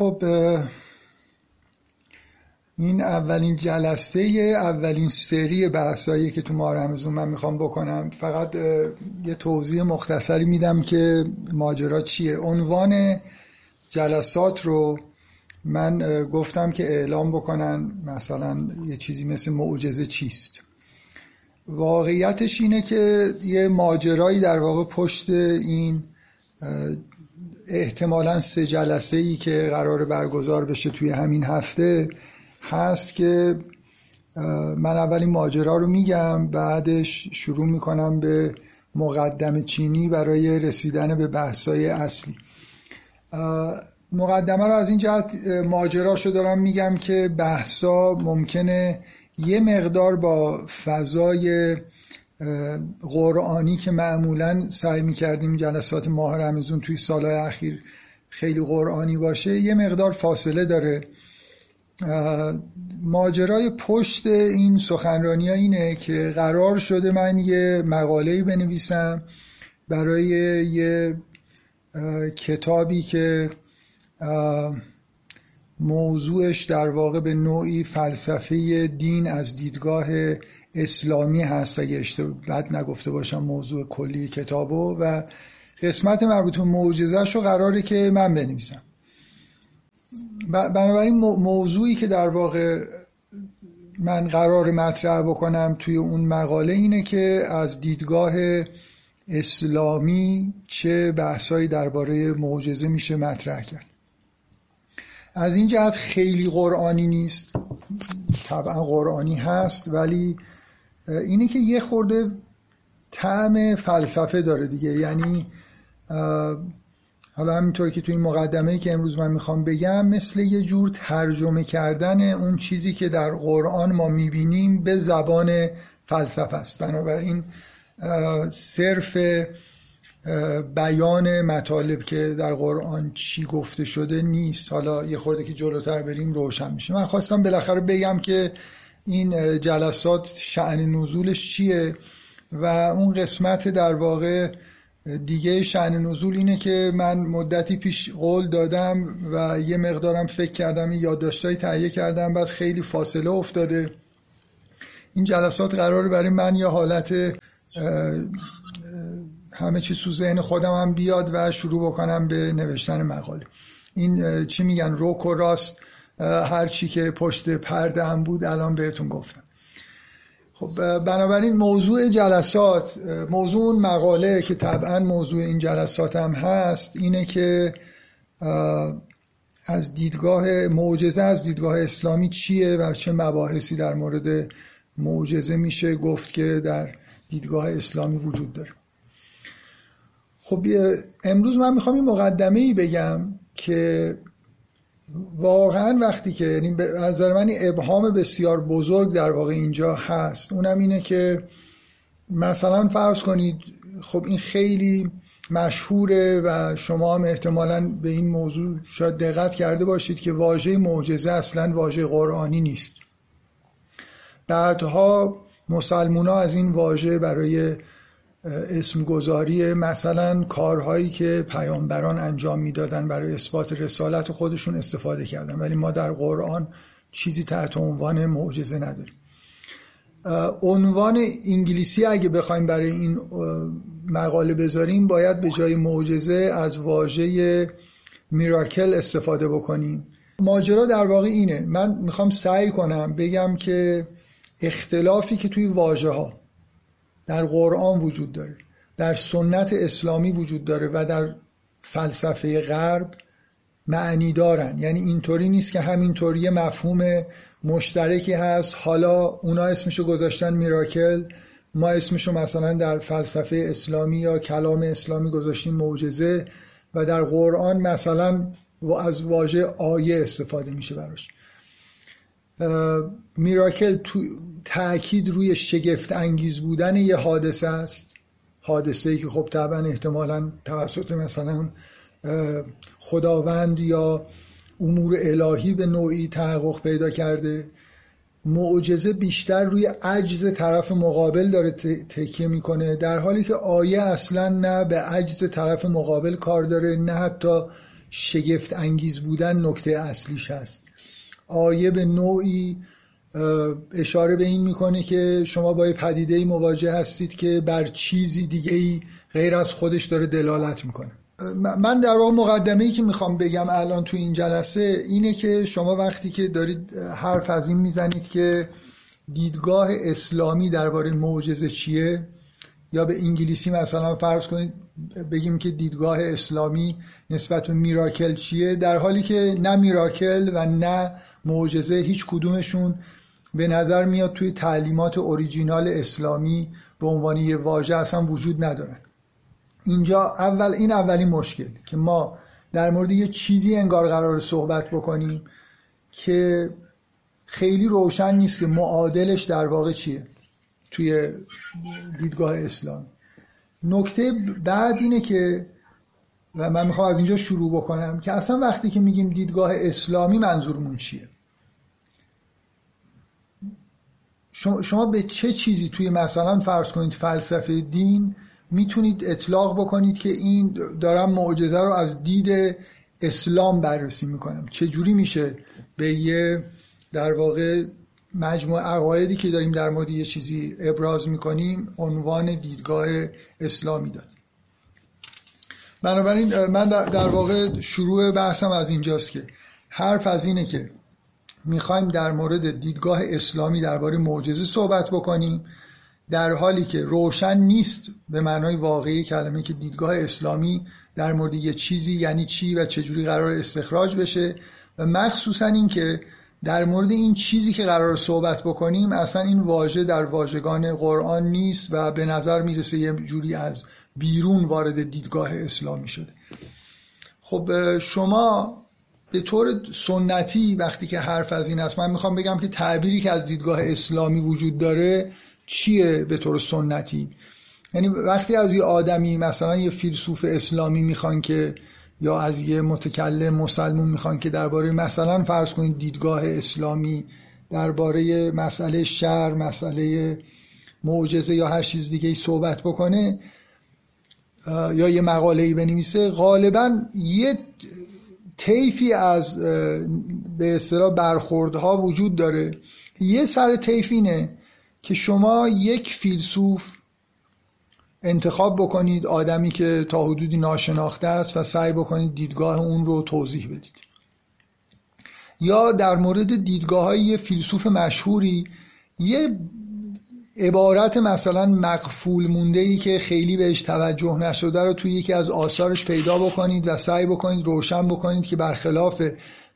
خب این اولین جلسه اولین سری بحثایی که تو ماه رمزون من می‌خوام بکنم فقط یه توضیح مختصری میدم که ماجرا چیه. عنوان جلسات رو من گفتم که اعلام بکنن مثلا یه چیزی مثل معجزه چیست. واقعیتش اینه که یه ماجرایی در واقع پشت این احتمالا سه جلسه ای که قرار برگزار بشه توی همین هفته هست که من اولین ماجرا رو میگم بعدش شروع می‌کنم به مقدم چینی برای رسیدن به بحثای اصلی. مقدمه رو از این جهت ماجراشو دارم میگم که بحثا ممکنه یه مقدار با فضای قرآنی که معمولا سعی می‌کردیم جلسات ماه رمزون توی سالهای اخیر خیلی قرآنی باشه یه مقدار فاصله داره. ماجرای پشت این سخنرانی اینه که قرار شده من یه مقاله بنویسم برای یه کتابی که موضوعش در واقع به نوعی فلسفه دین از دیدگاه اسلامی هست اگه بد نگفته باشم موضوع کلی کتابو و قسمت مربوط به معجزهش قراره که من بنویسم. بنابراین موضوعی که در واقع من قرار مطرح بکنم توی اون مقاله اینه که از دیدگاه اسلامی چه بحثایی درباره معجزه میشه مطرح کرد. از این جهت خیلی قرآنی نیست. طبعا قرآنی هست ولی اینه که یه خورده طعم فلسفه داره دیگه. یعنی حالا همینطور که تو این مقدمه که امروز من می‌خوام بگم مثل یه جور ترجمه کردن اون چیزی که در قرآن ما می‌بینیم به زبان فلسفه است. بنابراین صرف بیان مطالب که در قرآن چی گفته شده نیست. حالا یه خورده که جلوتر بریم روشن میشه. من خواستم بالاخره بگم که این جلسات شعن نزولش چیه؟ و اون قسمت در واقع دیگه شعن نزول اینه که من مدتی پیش قول دادم و یه مقدارم فکر کردم یادداشتایی تهیه کردم بعد خیلی فاصله افتاده. این جلسات قراره برای من یه حالت همه چیز تو ذهن خودم هم بیاد و شروع بکنم به نوشتن مقاله. این چی میگن؟ روک و راست. هر چی که پشت پرده هم بود الان بهتون گفتم. خب بنابراین موضوع جلسات موضوع مقاله که طبعا موضوع این جلسات هم هست اینه که از دیدگاه معجزه از دیدگاه اسلامی چیه و چه مباحثی در مورد معجزه میشه گفت که در دیدگاه اسلامی وجود داره. خب امروز من می‌خوام این مقدمه ای بگم که واقعا وقتی که یعنی به نظر من ابهام بسیار بزرگ در واقع اینجا هست. اونم اینه که مثلا فرض کنید خب این خیلی مشهوره و شما هم احتمالا به این موضوع شاید دقت کرده باشید که واژه معجزه اصلا واژه قرآنی نیست. بعدها مسلمونا از این واژه برای اسمگذاری مثلا کارهایی که پیامبران انجام می‌دادن برای اثبات رسالت خودشون استفاده کردن. ولی ما در قرآن چیزی تحت عنوان معجزه نداریم. عنوان انگلیسی اگه بخوایم برای این مقاله بذاریم باید به جای معجزه از واژه میراکل استفاده بکنیم. ماجرا در واقع اینه. من می‌خوام سعی کنم بگم که اختلافی که توی واژه ها در قرآن وجود داره در سنت اسلامی وجود داره و در فلسفه غرب معنی دارن. یعنی اینطوری نیست که همینطوری مفهوم مشترکی هست. حالا اونا اسمشو گذاشتن میراکل ما اسمشو مثلا در فلسفه اسلامی یا کلام اسلامی گذاشتیم معجزه و در قرآن مثلا از واژه آیه استفاده میشه براش. میراکل تو تاکید روی شگفت انگیز بودن یه حادثه است. حادثه ای که خب طبعا احتمالا توسط مثلا خداوند یا امور الهی به نوعی تحقق پیدا کرده. معجزه بیشتر روی عجز طرف مقابل داره تکیه می‌کنه. در حالی که آیه اصلا نه به عجز طرف مقابل کار داره نه حتی شگفت انگیز بودن نکته اصلیش هست آیه به نوعی اشاره به این می‌کنه که شما با یه پدیده مواجه هستید که بر چیزی دیگه ای غیر از خودش داره دلالت می‌کنه. من در واقع مقدمه ای که می‌خوام بگم الان تو این جلسه اینه که شما وقتی که دارید حرف از این می‌زنید که دیدگاه اسلامی درباره معجزه چیه یا به انگلیسی مثلا فرض کنید بگیم که دیدگاه اسلامی نسبت به میراکل چیه در حالی که نه میراکل و نه معجزه هیچ کدومشون به نظر میاد توی تعلیمات اوریجینال اسلامی به عنوان یه واژه اصلا وجود ندارن اینجا اول این اولین مشکل که ما در مورد یه چیزی انگار قرار صحبت بکنیم که خیلی روشن نیست که معادلش در واقع چیه توی دیدگاه اسلام نکته بعد اینه که و من می‌خوام از اینجا شروع بکنم که اصلا وقتی که میگیم دیدگاه اسلامی منظورمون چیه؟ شما به چه چیزی توی مثلا فرض کنید فلسفه دین می‌تونید اطلاق بکنید که این دارم معجزه رو از دید اسلام بررسی می‌کنم؟ چه جوری میشه به یه در واقع مجموع عقایدی که داریم در مورد یه چیزی ابراز می‌کنیم عنوان دیدگاه اسلامی داد بنابراین من در واقع شروع بحثم از اینجاست که حرف از اینه که می‌خوایم در مورد دیدگاه اسلامی درباره معجزه صحبت بکنیم در حالی که روشن نیست به معنای واقعی کلمه که دیدگاه اسلامی در مورد یه چیزی یعنی چی و چجوری قرار استخراج بشه و مخصوصا اینکه در مورد این چیزی که قرار صحبت بکنیم اصلا این واژه در واژگان قرآن نیست و به نظر می‌رسه یه جوری از بیرون وارد دیدگاه اسلامی شده. خب شما به طور سنتی وقتی که حرف از این است من می‌خوام بگم که تعبیری که از دیدگاه اسلامی وجود داره چیه به طور سنتی؟ یعنی وقتی از یه آدمی مثلا یه فیلسوف اسلامی می‌خوان که یا از یه متکلم مسلمون می‌خوان که درباره مثلا فرض کنید دیدگاه اسلامی درباره مسئله شر مسئله معجزه یا هر چیز دیگه ای صحبت بکنه یا یه مقاله ای بنویسه غالبا یه طیفی از به اصطلاح برخوردها وجود داره. یه سر طیف اینه که شما یک فیلسوف انتخاب بکنید آدمی که تا حدودی ناشناخته است و سعی بکنید دیدگاه اون رو توضیح بدید. یا در مورد دیدگاه های فیلسوف مشهوری یه عبارت مثلا مقفول مونده ای که خیلی بهش توجه نشده رو توی یکی از آثارش پیدا بکنید و سعی بکنید روشن بکنید که برخلاف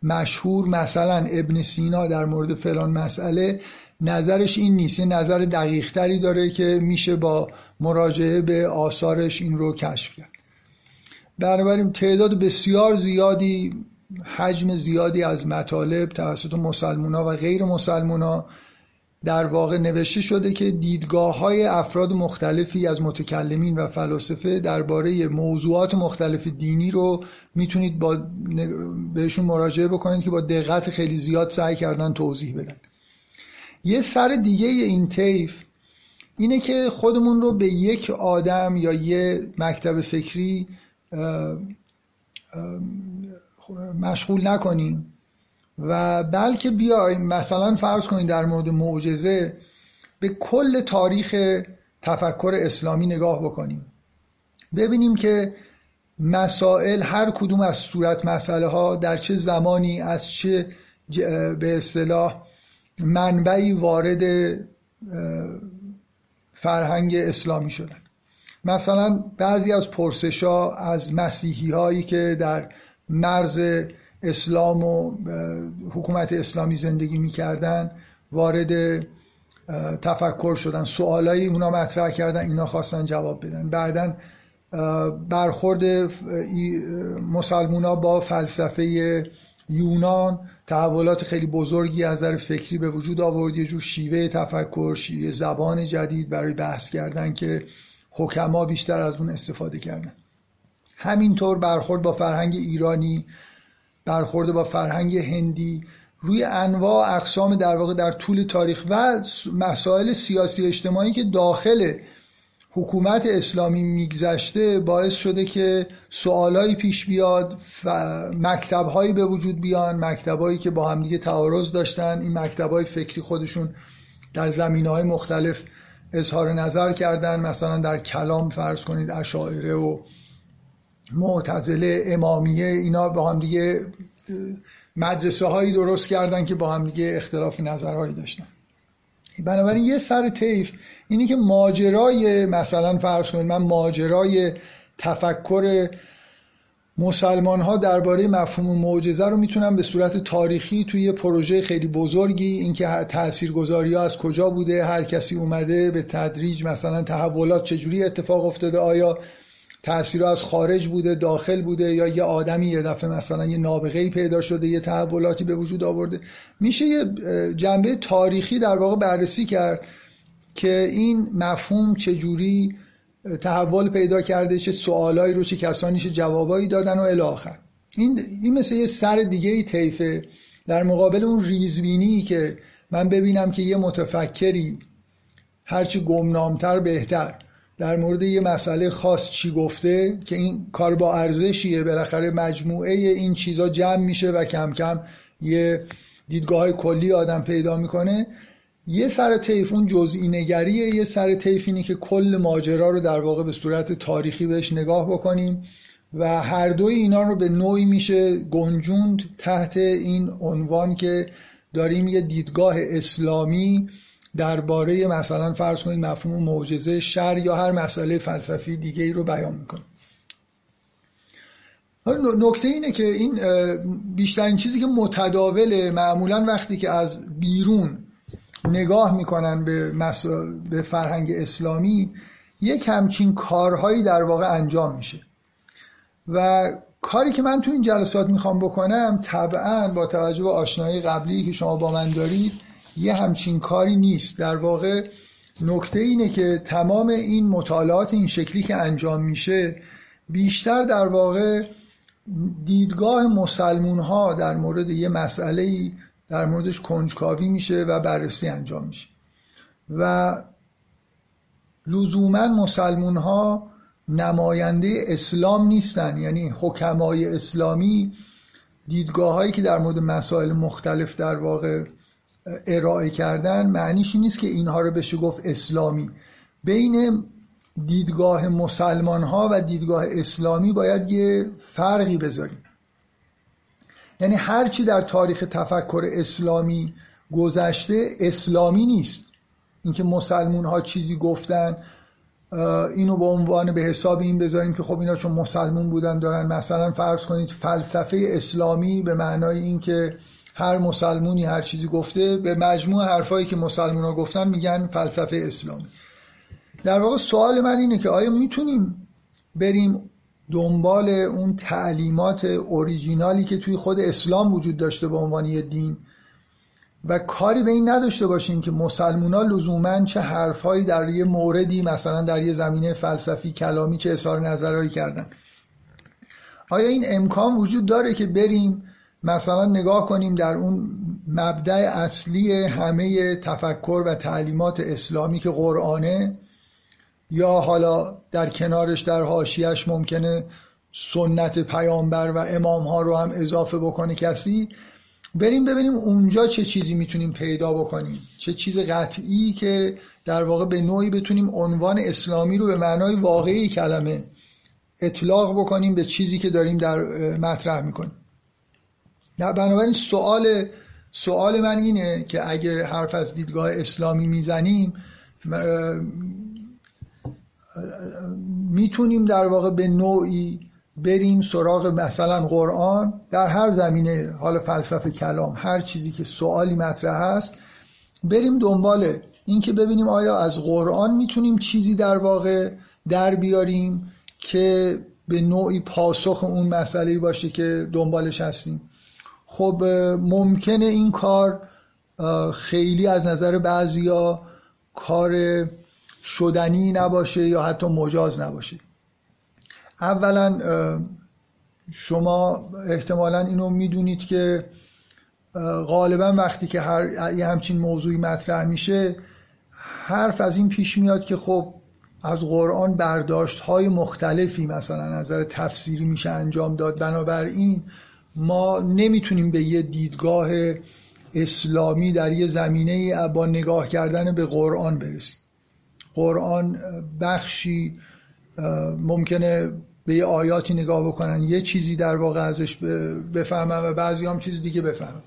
مشهور مثلا ابن سینا در مورد فلان مسئله نظرش این نیست. یه نظر دقیق تری داره که میشه با مراجعه به آثارش این رو کشف کرد. بنابراین تعداد بسیار زیادی حجم زیادی از مطالب توسط مسلمونا و غیر مسلمونا در واقع نوشته شده که دیدگاه های افراد مختلفی از متکلمین و فلاسفه درباره موضوعات مختلف دینی رو می‌تونید با بهشون مراجعه بکنید که با دقت خیلی زیاد سعی کردن توضیح بدن. یه سر دیگه این طیف اینه که خودمون رو به یک آدم یا یه مکتب فکری مشغول نکنیم. و بلکه بیایم مثلا فرض کنید در مورد معجزه به کل تاریخ تفکر اسلامی نگاه بکنیم. ببینیم که مسائل هر کدوم از صورت مسئله ها در چه زمانی از چه به اصطلاح منبعی وارد فرهنگ اسلامی شدن. مثلا بعضی از پرسشا از مسیحی هایی که در مرز اسلام و حکومت اسلامی زندگی می‌کردن وارد تفکر شدن سوالایی اونا مطرح کردن اینا خواستن جواب بدن. بعدا برخورد مسلمونا با فلسفه یونان تحولات خیلی بزرگی از نظر فکری به وجود آورد. یه جور شیوه تفکر شیوه زبان جدید برای بحث کردن که حکما بیشتر از اون استفاده کردن. همینطور برخورد با فرهنگ ایرانی برخورد با فرهنگ هندی روی انواع اقسام در واقع در طول تاریخ و مسائل سیاسی اجتماعی که داخل حکومت اسلامی میگذشته باعث شده که سوالایی پیش بیاد مکتبهایی به وجود بیان مکتبهایی که با همدیگه تعارض داشتن این مکتبهای فکری خودشون در زمینه های مختلف اظهار نظر کردن مثلا در کلام فرض کنید اشاعره و معتزله امامیه اینا با هم دیگه مدرسه هایی درست کردن که با هم دیگه اختلاف نظرهایی داشتن. بنابراین یه سر طیف اینی که ماجرای مثلا فرض کنید من ماجرای تفکر مسلمان ها درباره مفهوم معجزه رو می‌تونم به صورت تاریخی توی یه پروژه خیلی بزرگی اینکه تاثیرگذاری ها از کجا بوده هر کسی اومده به تدریج مثلا تحولات چجوری اتفاق افتاده آیا تاثیر از خارج بوده داخل بوده یا یه آدمی یه دفعه مثلا یه نابغه پیدا شده یه تحولاتی به وجود آورده. میشه یه جنبه تاریخی در واقع بررسی کرد که این مفهوم چجوری تحول پیدا کرده چه سوالایی رو چه کسانی چه جوابایی دادن و الی آخر. این این مثل یه سر دیگه ای طیفه در مقابل اون ریزبینی که من ببینم که یه متفکری هرچی گمنامتر بهتر. در مورد یه مسئله خاص چی گفته که این کار با ارزشیه بالاخره مجموعه این چیزا جمع میشه و کم کم یه دیدگاه کلی آدم پیدا می‌کنه. یه سر طیف اون جزئی نگریه یه سر طیف که کل ماجرا رو در واقع به صورت تاریخی بهش نگاه بکنیم و هر دوی اینا رو به نوعی میشه گنجوند تحت این عنوان که داریم یه دیدگاه اسلامی درباره مثلا فرض کنید مفهوم معجزه شر یا هر مسئله فلسفی دیگه ای رو بیان می‌کنیم نکته اینه که این بیشترین چیزی که متداوله معمولا وقتی که از بیرون نگاه می‌کنن به, به فرهنگ اسلامی یک همچین کارهایی در واقع انجام میشه. و کاری که من تو این جلسات می‌خوام بکنم طبعا با توجه به آشنایی قبلی که شما با من دارید یه همچین کاری نیست. در واقع نکته اینه که تمام این مطالعات این شکلی که انجام میشه بیشتر در واقع دیدگاه مسلمون ها در مورد یه مسئله در موردش کنجکاوی میشه و بررسی انجام میشه. و لزوما مسلمون ها نماینده اسلام نیستن. یعنی حکمای اسلامی دیدگاه هایی که در مورد مسائل مختلف در واقع ارائه کردن معنیش نیست که اینها رو بشه گفت اسلامی. بین دیدگاه مسلمان ها و دیدگاه اسلامی باید یه فرقی بذاریم. یعنی هرچی در تاریخ تفکر اسلامی گذشته اسلامی نیست. اینکه مسلمون ها چیزی گفتن اینو به عنوان به حساب این بذاریم که خب اینا چون مسلمون بودن دارن مثلا فرض کنید فلسفه اسلامی به معنای اینکه هر مسلمونی هر چیزی گفته به مجموع حرفایی که مسلمون ها گفتن میگن فلسفه اسلامی. در واقع سوال من اینه که آیا می‌تونیم بریم دنبال اون تعلیمات اوریجینالی که توی خود اسلام وجود داشته به عنوان یه دین و کاری به این نداشته باشیم که مسلمونا لزوما چه حرفهایی در یه موردی مثلا در یه زمینه فلسفی کلامی چه اظهار نظرهایی کردن. آیا این امکان وجود داره که بریم مثلا نگاه کنیم در اون مبدع اصلی همه تفکر و تعلیمات اسلامی که قرآنه یا حالا در کنارش در حاشیهش ممکنه سنت پیامبر و امام ها رو هم اضافه بکنه کسی بریم ببینیم اونجا چه چیزی می‌تونیم پیدا بکنیم. چه چیز قطعی که در واقع به نوعی بتونیم عنوان اسلامی رو به معنای واقعی کلمه اطلاق بکنیم به چیزی که داریم در مطرح می‌کنیم. بنابراین سوال سوال من اینه که اگه حرف از دیدگاه اسلامی می‌زنیم می‌تونیم در واقع به نوعی بریم سراغ مثلا قرآن در هر زمینه حال فلسفه کلام هر چیزی که سوالی مطرح هست بریم دنبال اینکه ببینیم آیا از قرآن می‌تونیم چیزی در واقع در بیاریم که به نوعی پاسخ اون مسئله باشه که دنبالش هستیم. خب ممکنه این کار خیلی از نظر بعضیا کار شدنی نباشه یا حتی مجاز نباشه. اولا شما احتمالا اینو می‌دونید که غالبا وقتی که هر یه همچین موضوعی مطرح میشه حرف از این پیش میاد که خب از قرآن برداشت های مختلفی مثلا نظر تفسیری میشه انجام داد. بنابراین ما نمی‌تونیم به یه دیدگاه اسلامی در یه زمینه با نگاه کردن به قرآن برسیم. قرآن بخشی ممکنه به یه آیاتی نگاه بکنن یه چیزی در واقع ازش بفهمن و بعضی هم چیز دیگه بفهمن.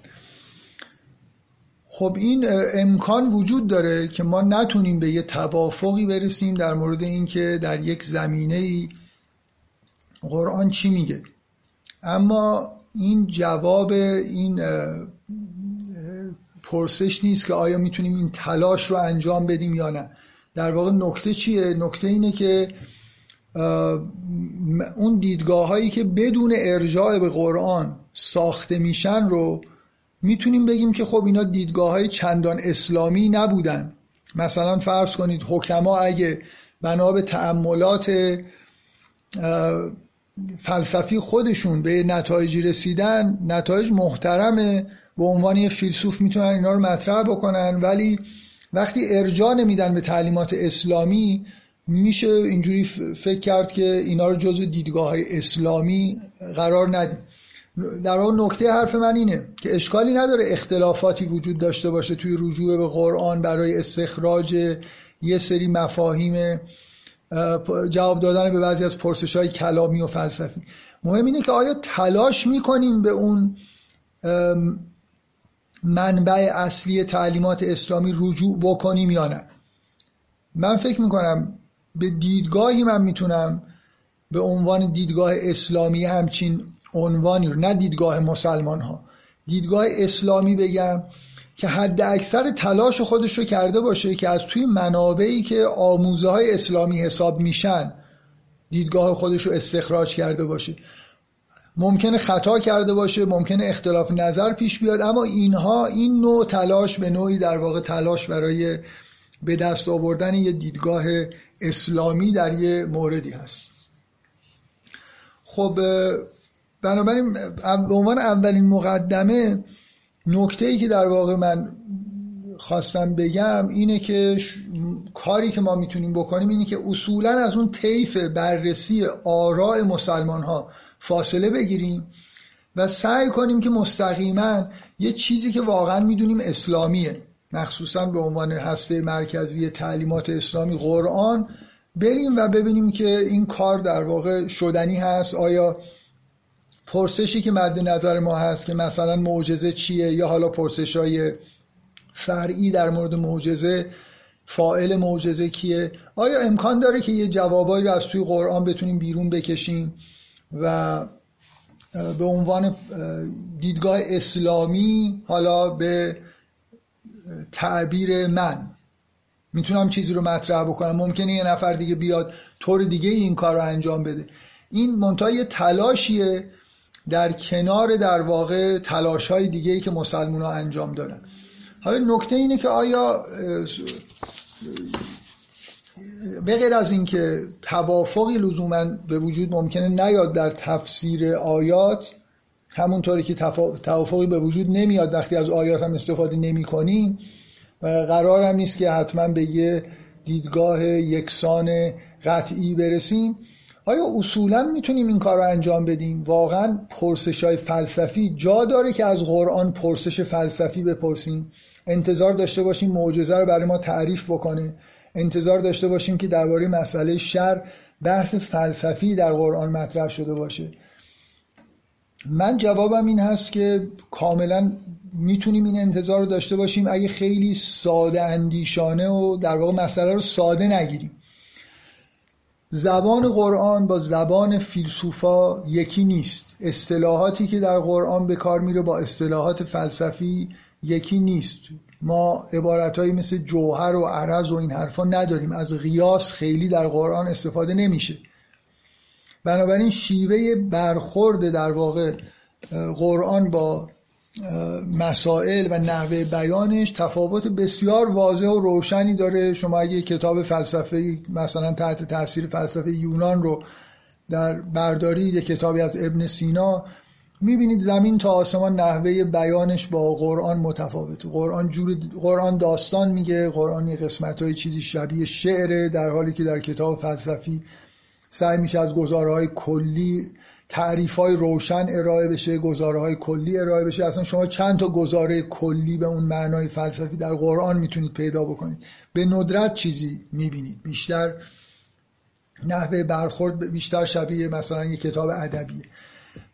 خب این امکان وجود داره که ما نتونیم به یه توافقی برسیم در مورد اینکه در یک زمینه ای قرآن چی میگه. اما این جواب این پرسش نیست که آیا می‌تونیم این تلاش رو انجام بدیم یا نه در واقع نکته چیه؟ نکته اینه که اون دیدگاه هایی که بدون ارجاع به قرآن ساخته میشن رو می‌تونیم بگیم که خب اینا دیدگاه های چندان اسلامی نبودن مثلا فرض کنید حکما اگه بنا به تعملات فلسفی خودشون به نتایجی رسیدن نتایج محترمه. به عنوان یه فیلسوف می‌تونن اینا رو مطرح بکنن. ولی وقتی ارجاع نمیدن به تعلیمات اسلامی میشه اینجوری فکر کرد که اینا رو جزو دیدگاه های اسلامی قرار ندیم. در واقع نکته حرف من اینه که اشکالی نداره اختلافاتی وجود داشته باشه توی رجوع به قرآن برای استخراج یه سری مفاهیم جواب دادن به بعضی از پرسش های کلامی و فلسفی. مهم اینه که آیا تلاش می‌کنیم به اون منبع اصلی تعلیمات اسلامی رجوع بکنیم یا نه؟ من فکر می‌کنم به دیدگاهی من می‌تونم به عنوان دیدگاه اسلامی همچین عنوانی رو نه دیدگاه مسلمان ها دیدگاه اسلامی بگم که حد اکثر تلاش خودش رو کرده باشه که از توی منابعی که آموزه های اسلامی حساب میشن دیدگاه خودش رو استخراج کرده باشه. ممکنه خطا کرده باشه ممکنه اختلاف نظر پیش بیاد اما اینها این نوع تلاش به نوعی در واقع تلاش برای به دست آوردن یه دیدگاه اسلامی در یه موردی هست. خب بنابراین به عنوان اولین مقدمه نکته ای که در واقع من خواستم بگم اینه که کاری که ما می‌تونیم بکنیم اینه که اصولا از اون طیف بررسی آراء مسلمان ها فاصله بگیریم و سعی کنیم که مستقیما یه چیزی که واقعا می‌دونیم اسلامیه. مخصوصا به عنوان هسته مرکزی تعلیمات اسلامی قرآن بریم و ببینیم که این کار در واقع شدنی هست. آیا پرسشی که مد نظر ما هست که مثلا معجزه چیه یا حالا پرسش های فرعی در مورد معجزه فائل معجزه کیه؟ آیا امکان داره که یه جوابایی رو از توی قرآن بتونیم بیرون بکشیم و به عنوان دیدگاه اسلامی حالا به تعبیر من می‌تونم چیزی رو مطرح بکنم؟ ممکنه یه نفر دیگه بیاد طور دیگه این کار رو انجام بده. این منتها تلاشیه در کنار در واقع تلاش های دیگه ای که مسلمان ها انجام دادن. حالا نکته اینه که آیا به غیر از اینکه توافقی لزوما به وجود ممکنه نیاد در تفسیر آیات همونطوری که توافقی به وجود نمیاد وقتی از آیات هم استفاده نمی کنیم و قرار هم نیست که حتما به یه دیدگاه یکسان قطعی برسیم. آیا اصولا می‌تونیم این کار رو انجام بدیم؟ واقعا پرسش های فلسفی جا داره که از قرآن پرسش فلسفی بپرسیم. انتظار داشته باشیم معجزه رو برای ما تعریف بکنه. انتظار داشته باشیم که درباره مسئله شر بحث فلسفی در قرآن مطرح شده باشه. من جوابم این هست که کاملا می‌تونیم این انتظار رو داشته باشیم. اگه خیلی ساده اندیشانه و در واقع مسئله رو ساده نگیریم. زبان قرآن با زبان فیلسوفا یکی نیست. اصطلاحاتی که در قرآن به کار میره با اصطلاحات فلسفی یکی نیست. ما عبارتهایی مثل جوهر و عرض و این حرفا نداریم. از قیاس خیلی در قرآن استفاده نمیشه. بنابراین شیوه برخورد در واقع قرآن با مسائل و نحوه بیانش تفاوت بسیار واضح و روشنی داره. شما اگه کتاب فلسفه مثلا تحت تاثیر فلسفه یونان رو در برداری یک کتابی از ابن سینا می‌بینید زمین تا آسمان نحوه بیانش با قرآن متفاوته. قرآن جور قرآن داستان میگه قرآن یه قسمت های چیزی شبیه شعره در حالی که در کتاب فلسفی سعی میشه از گزارهای کلی تعریف های روشن ارائه بشه گزاره های کلی ارائه بشه. اصلا شما چند تا گزاره کلی به اون معنای فلسفی در قرآن می‌تونید پیدا بکنید. به ندرت چیزی می‌بینید. بیشتر نحوه برخورد بیشتر شبیه مثلا یه کتاب ادبیه.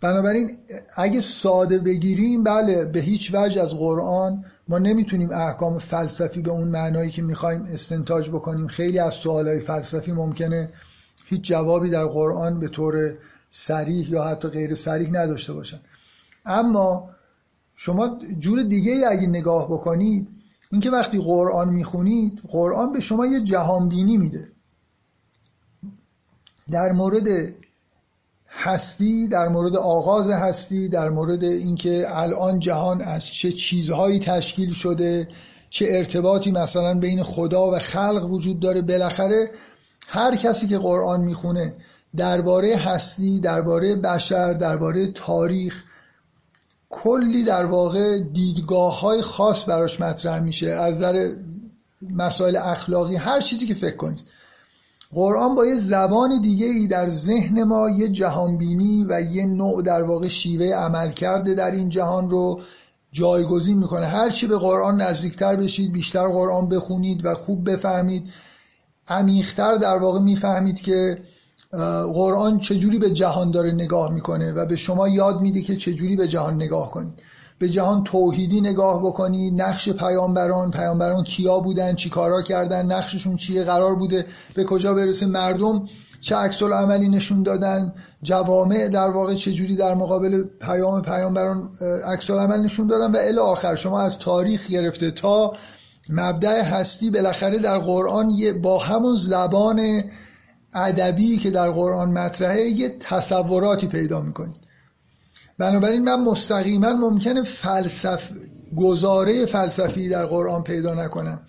بنابراین اگه ساده بگیریم بله به هیچ وجه از قرآن ما نمی‌تونیم احکام فلسفی به اون معنایی که می‌خوایم استنتاج بکنیم. خیلی از سوالهای فلسفی ممکنه هیچ جوابی در قرآن به طور سریح یا حتی غیر سریح نداشته باشن. اما شما جور دیگه ای اگه نگاه بکنید اینکه وقتی قرآن می‌خونید قرآن به شما یه جهانبینی میده. در مورد هستی در مورد آغاز هستی در مورد اینکه الان جهان از چه چیزهایی تشکیل شده چه ارتباطی مثلا بین خدا و خلق وجود داره بالاخره هر کسی که قرآن می‌خونه درباره هستی درباره بشر درباره تاریخ کلی در واقع دیدگاه های خاص براش مطرح میشه از نظر مسائل اخلاقی هر چیزی که فکر کنید. قرآن با یه زبان دیگه ای در ذهن ما یه جهانبینی و یه نوع در واقع شیوه عمل کرده در این جهان رو جایگزین می‌کنه. هرچی به قرآن نزدیکتر بشید بیشتر قرآن بخونید و خوب بفهمید عمیقتر در واقع می‌فهمید که قرآن چجوری به جهان داره نگاه می‌کنه و به شما یاد میده که چجوری به جهان نگاه کنید. به جهان توحیدی نگاه بکنید نقش پیامبران پیامبران کیا بودن چی کارا کردن نقششون چیه قرار بوده به کجا برسه. مردم چه عکس عملی نشون دادن جوامع در واقع چجوری در مقابل پیام پیامبران عکس عمل نشون دادن و الی آخر. شما از تاریخ گرفته تا مبدع هستی بالاخره در قرآن با همون زبان ادبی که در قرآن مطرحه یه تصوراتی پیدا می‌کنید بنابراین من مستقیما ممکنه فلسف گزاره فلسفی در قرآن پیدا نکنم.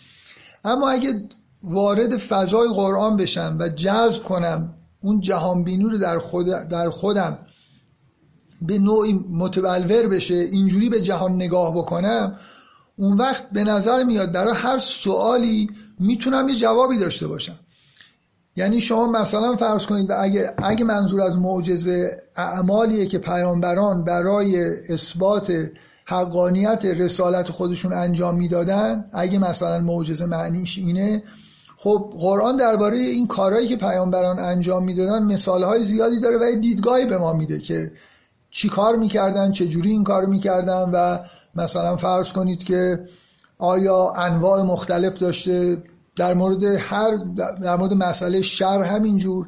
اما اگه وارد فضای قرآن بشم و جذب کنم اون جهانبینی رو در, خود در خودم به نوعی متبلور بشه اینجوری به جهان نگاه بکنم اون وقت به نظر میاد برای هر سوالی می‌تونم یه جوابی داشته باشم. یعنی شما مثلا فرض کنید اگه, اگه منظور از معجزه اعمالیه که پیامبران برای اثبات حقانیت رسالت خودشون انجام می‌دادن اگه مثلا معجزه معنیش اینه خب قرآن درباره این کارهایی که پیامبران انجام می‌دادن مثالهای زیادی داره و دیدگاهی به ما میده که چی کار می‌کردن چه جوری این کار می‌کردن و مثلا فرض کنید که آیا انواع مختلف داشته در مورد هر در مورد مسئله شر همینجور.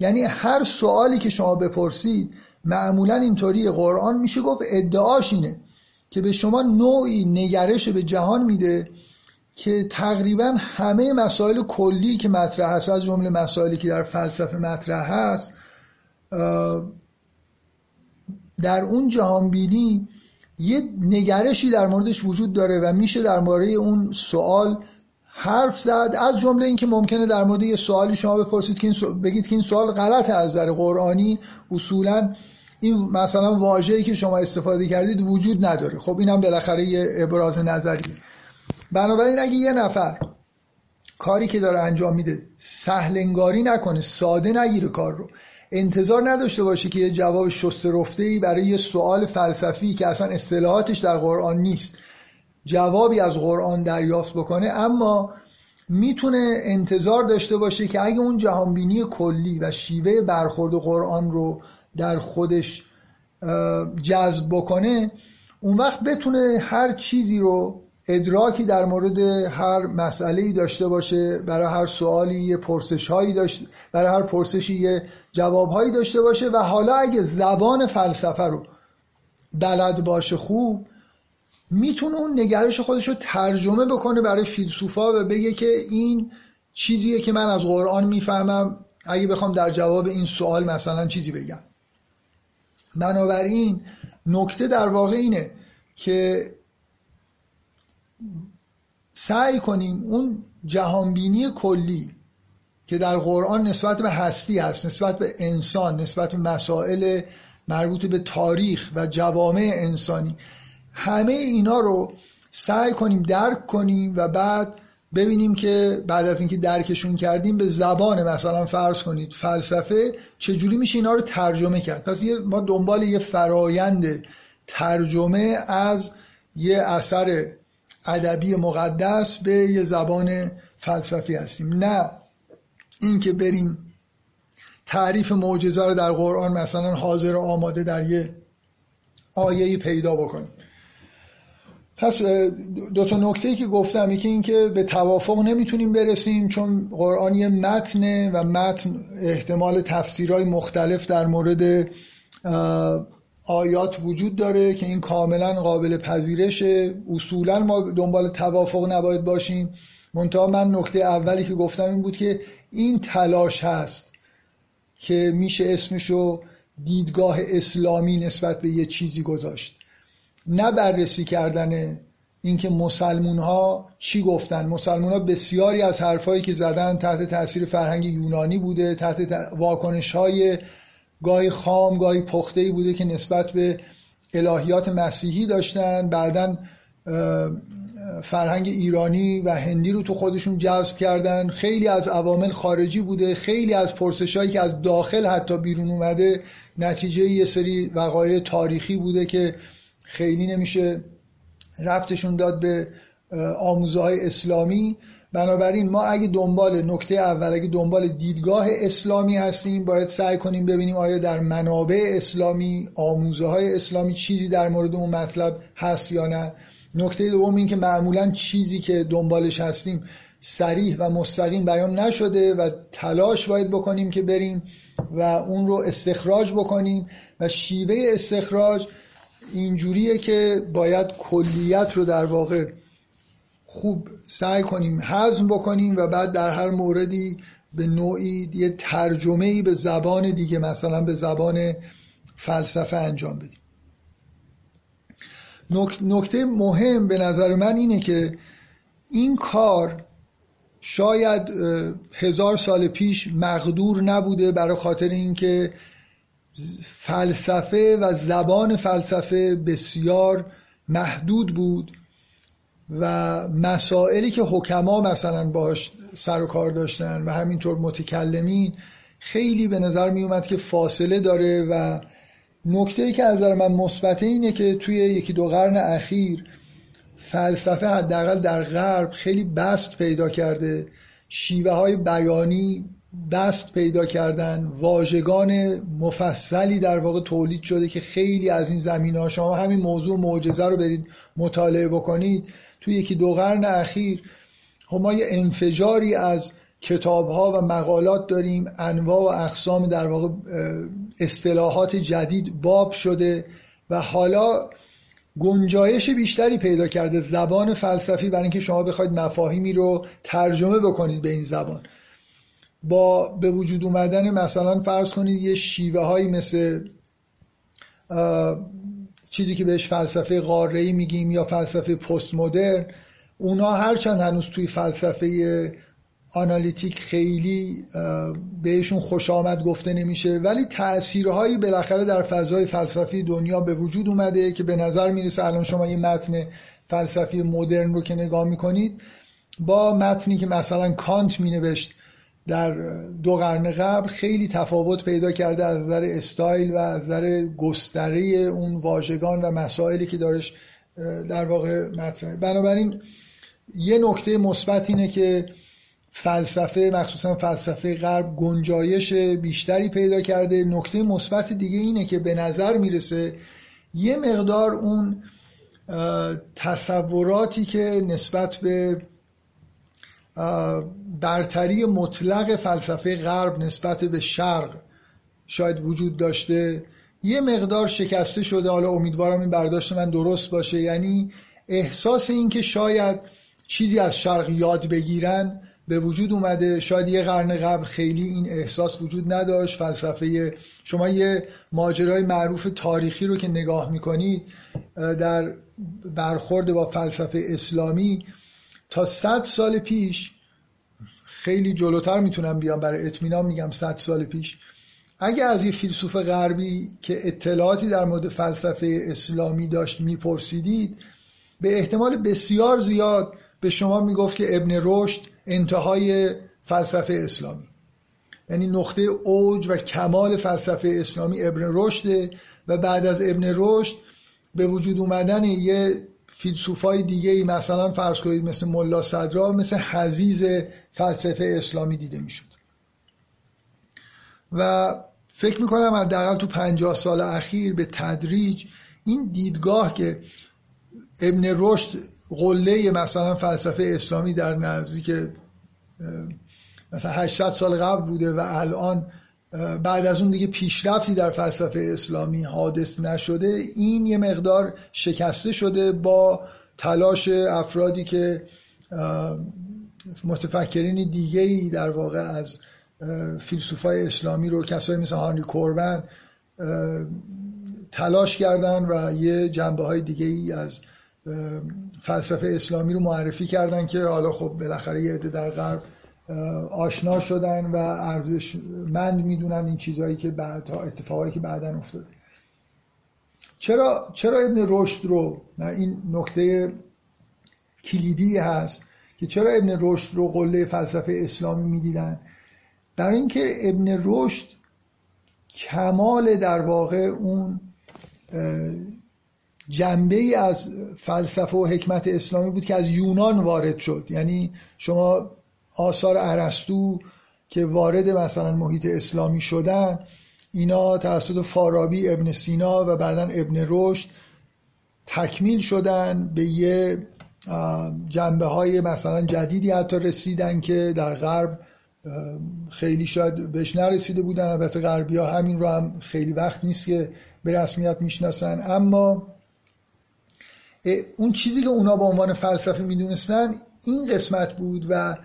یعنی هر سوالی که شما بپرسید معمولا اینطوری قرآن میشه گفت ادعاش اینه که به شما نوعی نگرش به جهان میده که تقریبا همه مسائل کلی که مطرح هست از جمله مسائلی که در فلسفه مطرح هست در اون جهانبینی یه نگرشی در موردش وجود داره و میشه در مورد اون سوال حرف زد. از جمله اینکه ممکنه در مورد یه سوالی شما بپرسید که این بگید که این سوال غلط از نظر قرآنی. اصولا این مثلا واژه‌ای که شما استفاده کردید وجود نداره. خب اینم بالاخره یه ابراز نظریه. بنابراین اگه یه نفر کاری که داره انجام میده سهل انگاری نکنه ساده نگیره کار رو. انتظار نداشته باشه که یه جواب شسته رفته ای برای یه سوال فلسفی که اصلا اصطلاحاتش در قرآن نیست. جوابی از قرآن دریافت بکنه اما می‌تونه انتظار داشته باشه که اگه اون جهانبینی کلی و شیوه برخورد قرآن رو در خودش جذب بکنه اون وقت بتونه هر چیزی رو ادراکی در مورد هر مسئله داشته باشه برای هر سوالی یه پرسش هایی داشته برای هر پرسشی یه جواب داشته باشه و حالا اگه زبان فلسفه رو بلد باشه خوب می‌تونه اون نگرش خودش رو ترجمه بکنه برای فیلسوفا و بگه که این چیزیه که من از قرآن می‌فهمم. اگه بخوام در جواب این سوال مثلا چیزی بگم. بنابراین نکته در واقع اینه که سعی کنیم اون جهانبینی کلی که در قرآن نسبت به هستی هست نسبت به انسان نسبت به مسائل مربوط به تاریخ و جوامع انسانی همه اینا رو سعی کنیم درک کنیم و بعد ببینیم که بعد از اینکه درکشون کردیم به زبان مثلا فرض کنید فلسفه چجوری میشه اینا رو ترجمه کرد. پس ما دنبال یه فرایند ترجمه از یه اثر ادبی مقدس به یه زبان فلسفی هستیم. نه اینکه بریم تعریف معجزه رو در قرآن مثلا حاضر و آماده در یه آیه پیدا بکنیم. پس دو تا نکته که گفتم یکی اینکه به توافق نمی‌تونیم برسیم چون قرآن یه متنه و متن احتمال تفسیرهای مختلف در مورد آیات وجود داره که این کاملا قابل پذیرشه. اصولا ما دنبال توافق نباید باشیم. منتها من نکته اولی که گفتم این بود که این تلاش هست که میشه اسمشو دیدگاه اسلامی نسبت به یه چیزی گذاشت. نه بررسی کردن اینکه مسلمون ها چی گفتن. مسلمون ها بسیاری از حرفایی که زدن تحت تاثیر فرهنگ یونانی بوده تحت واکنش های گاهی خام گاهی پخته ای بوده که نسبت به الهیات مسیحی داشتن. بعدا فرهنگ ایرانی و هندی رو تو خودشون جذب کردن. خیلی از عوامل خارجی بوده. خیلی از پرسشهایی که از داخل حتی بیرون اومده نتیجه یه سری وقایع تاریخی بوده که خیلی نمیشه ربطشون داد به آموزه های اسلامی. بنابراین ما اگه دنبال نکته اول اگه دنبال دیدگاه اسلامی هستیم باید سعی کنیم ببینیم آیا در منابع اسلامی آموزه های اسلامی چیزی در مورد اون مطلب هست یا نه. نکته دوم این که معمولا چیزی که دنبالش هستیم سریح و مستقیم بیان نشده و تلاش باید بکنیم که بریم و اون رو استخراج بکنیم و شیوه استخراج اینجوریه که باید کلیت رو در واقع خوب سعی کنیم حزم بکنیم و بعد در هر موردی به نوعی یه ترجمه ای به زبان دیگه مثلا به زبان فلسفه انجام بدیم. نکته مهم به نظر من اینه که این کار شاید هزار سال پیش مقدور نبوده برای خاطر اینکه فلسفه و زبان فلسفه بسیار محدود بود و مسائلی که حکما مثلا باش سر و کار داشتن و همینطور متکلمین خیلی به نظر می اومد که فاصله داره و نکته ای که از نظر من مثبته اینه که توی یکی دو قرن اخیر فلسفه حداقل در غرب خیلی بست پیدا کرده. شیوه های بیانی بست پیدا کردن واژگان مفصلی در واقع تولید شده که خیلی از این زمین ها شما همین موضوع معجزه رو برید مطالعه بکنید. توی یکی دو قرن اخیر خب ما یه انفجاری از کتاب ها و مقالات داریم. انواع و اقسام در واقع اصطلاحات جدید باب شده و حالا گنجایش بیشتری پیدا کرده زبان فلسفی. برای اینکه شما بخواید مفاهیمی رو ترجمه بکنید به این زبان. با به وجود اومدن مثلا فرض کنید یه شیوه هایی مثل چیزی که بهش فلسفه قاره میگیم یا فلسفه پست مدرن اونا هرچند هنوز توی فلسفه آنالیتیک خیلی بهشون خوش آمد گفته نمیشه ولی تأثیرهایی بالاخره در فضای فلسفی دنیا به وجود اومده که به نظر می‌رسه الان شما یه متن فلسفی مدرن رو که نگاه می‌کنید با متنی که مثلا کانت مینوشت در دو قرن قبل خیلی تفاوت پیدا کرده از نظر استایل و از نظر گستره اون واژگان و مسائلی که دارش در واقع مطرحه. بنابراین یه نکته مثبت اینه که فلسفه مخصوصا فلسفه غرب گنجایش بیشتری پیدا کرده. نکته مثبت دیگه اینه که به نظر می‌رسه یه مقدار اون تصوراتی که نسبت به برتری مطلق فلسفه غرب نسبت به شرق شاید وجود داشته. یه مقدار شکسته شده. حالا امیدوارم این برداشت من درست باشه. یعنی احساس این که شاید چیزی از شرق یاد بگیرن به وجود اومده. شاید یه قرن قبل خیلی این احساس وجود نداشت. فلسفه شما یه ماجرای معروف تاریخی رو که نگاه می‌کنید در برخورد با فلسفه اسلامی تا صد سال پیش خیلی جلوتر می‌تونم بیام برای اطمینان میگم صد سال پیش. اگه از یه فیلسوف غربی که اطلاعاتی در مورد فلسفه اسلامی داشت میپرسیدید به احتمال بسیار زیاد به شما می‌گفت که ابن رشد انتهای فلسفه اسلامی. یعنی نقطه اوج و کمال فلسفه اسلامی ابن رشده و بعد از ابن رشد به وجود اومدن یه فیلسوفای دیگه ای مثلا فرض کنید مثل ملا صدرا مثل حزیز فلسفه اسلامی دیده می‌شد. و فکر می‌کنم حداقل تو پنجاه سال اخیر به تدریج این دیدگاه که ابن رشد قله مثلا فلسفه اسلامی در نزدیک مثلا 800 سال قبل بوده و الان بعد از اون دیگه پیشرفتی در فلسفه اسلامی حادث نشده این یه مقدار شکسته شده با تلاش افرادی که متفکرین دیگه ای در واقع از فیلسوفای اسلامی رو کسایی مثل هانی کوربن تلاش کردن و یه جنبه های دیگه ای از فلسفه اسلامی رو معرفی کردن که حالا خب بالاخره یه عده در غرب آشنا شدن و ارزش مند می‌دونن این چیزهایی که بعد اتفاقایی که بعدا افتاده. چرا چرا ابن رشد رو این نکته کلیدی هست که چرا ابن رشد رو قله فلسفه اسلامی می‌دیدن؟ برای اینکه ابن رشد کمال در واقع اون جنبه ای از فلسفه و حکمت اسلامی بود که از یونان وارد شد. یعنی شما آثار ارسطو که وارد مثلا محیط اسلامی شدن اینا توسط فارابی ابن سینا و بعدا ابن رشد تکمیل شدن به یه جنبه های مثلا جدیدی حتی رسیدن که در غرب خیلی شاید بهش نرسیده بودن. البته غربی ها همین رو هم خیلی وقت نیست که به رسمیت می‌شناسن. اما اون چیزی که اونا به عنوان فلسفه می‌دونستن این قسمت بود و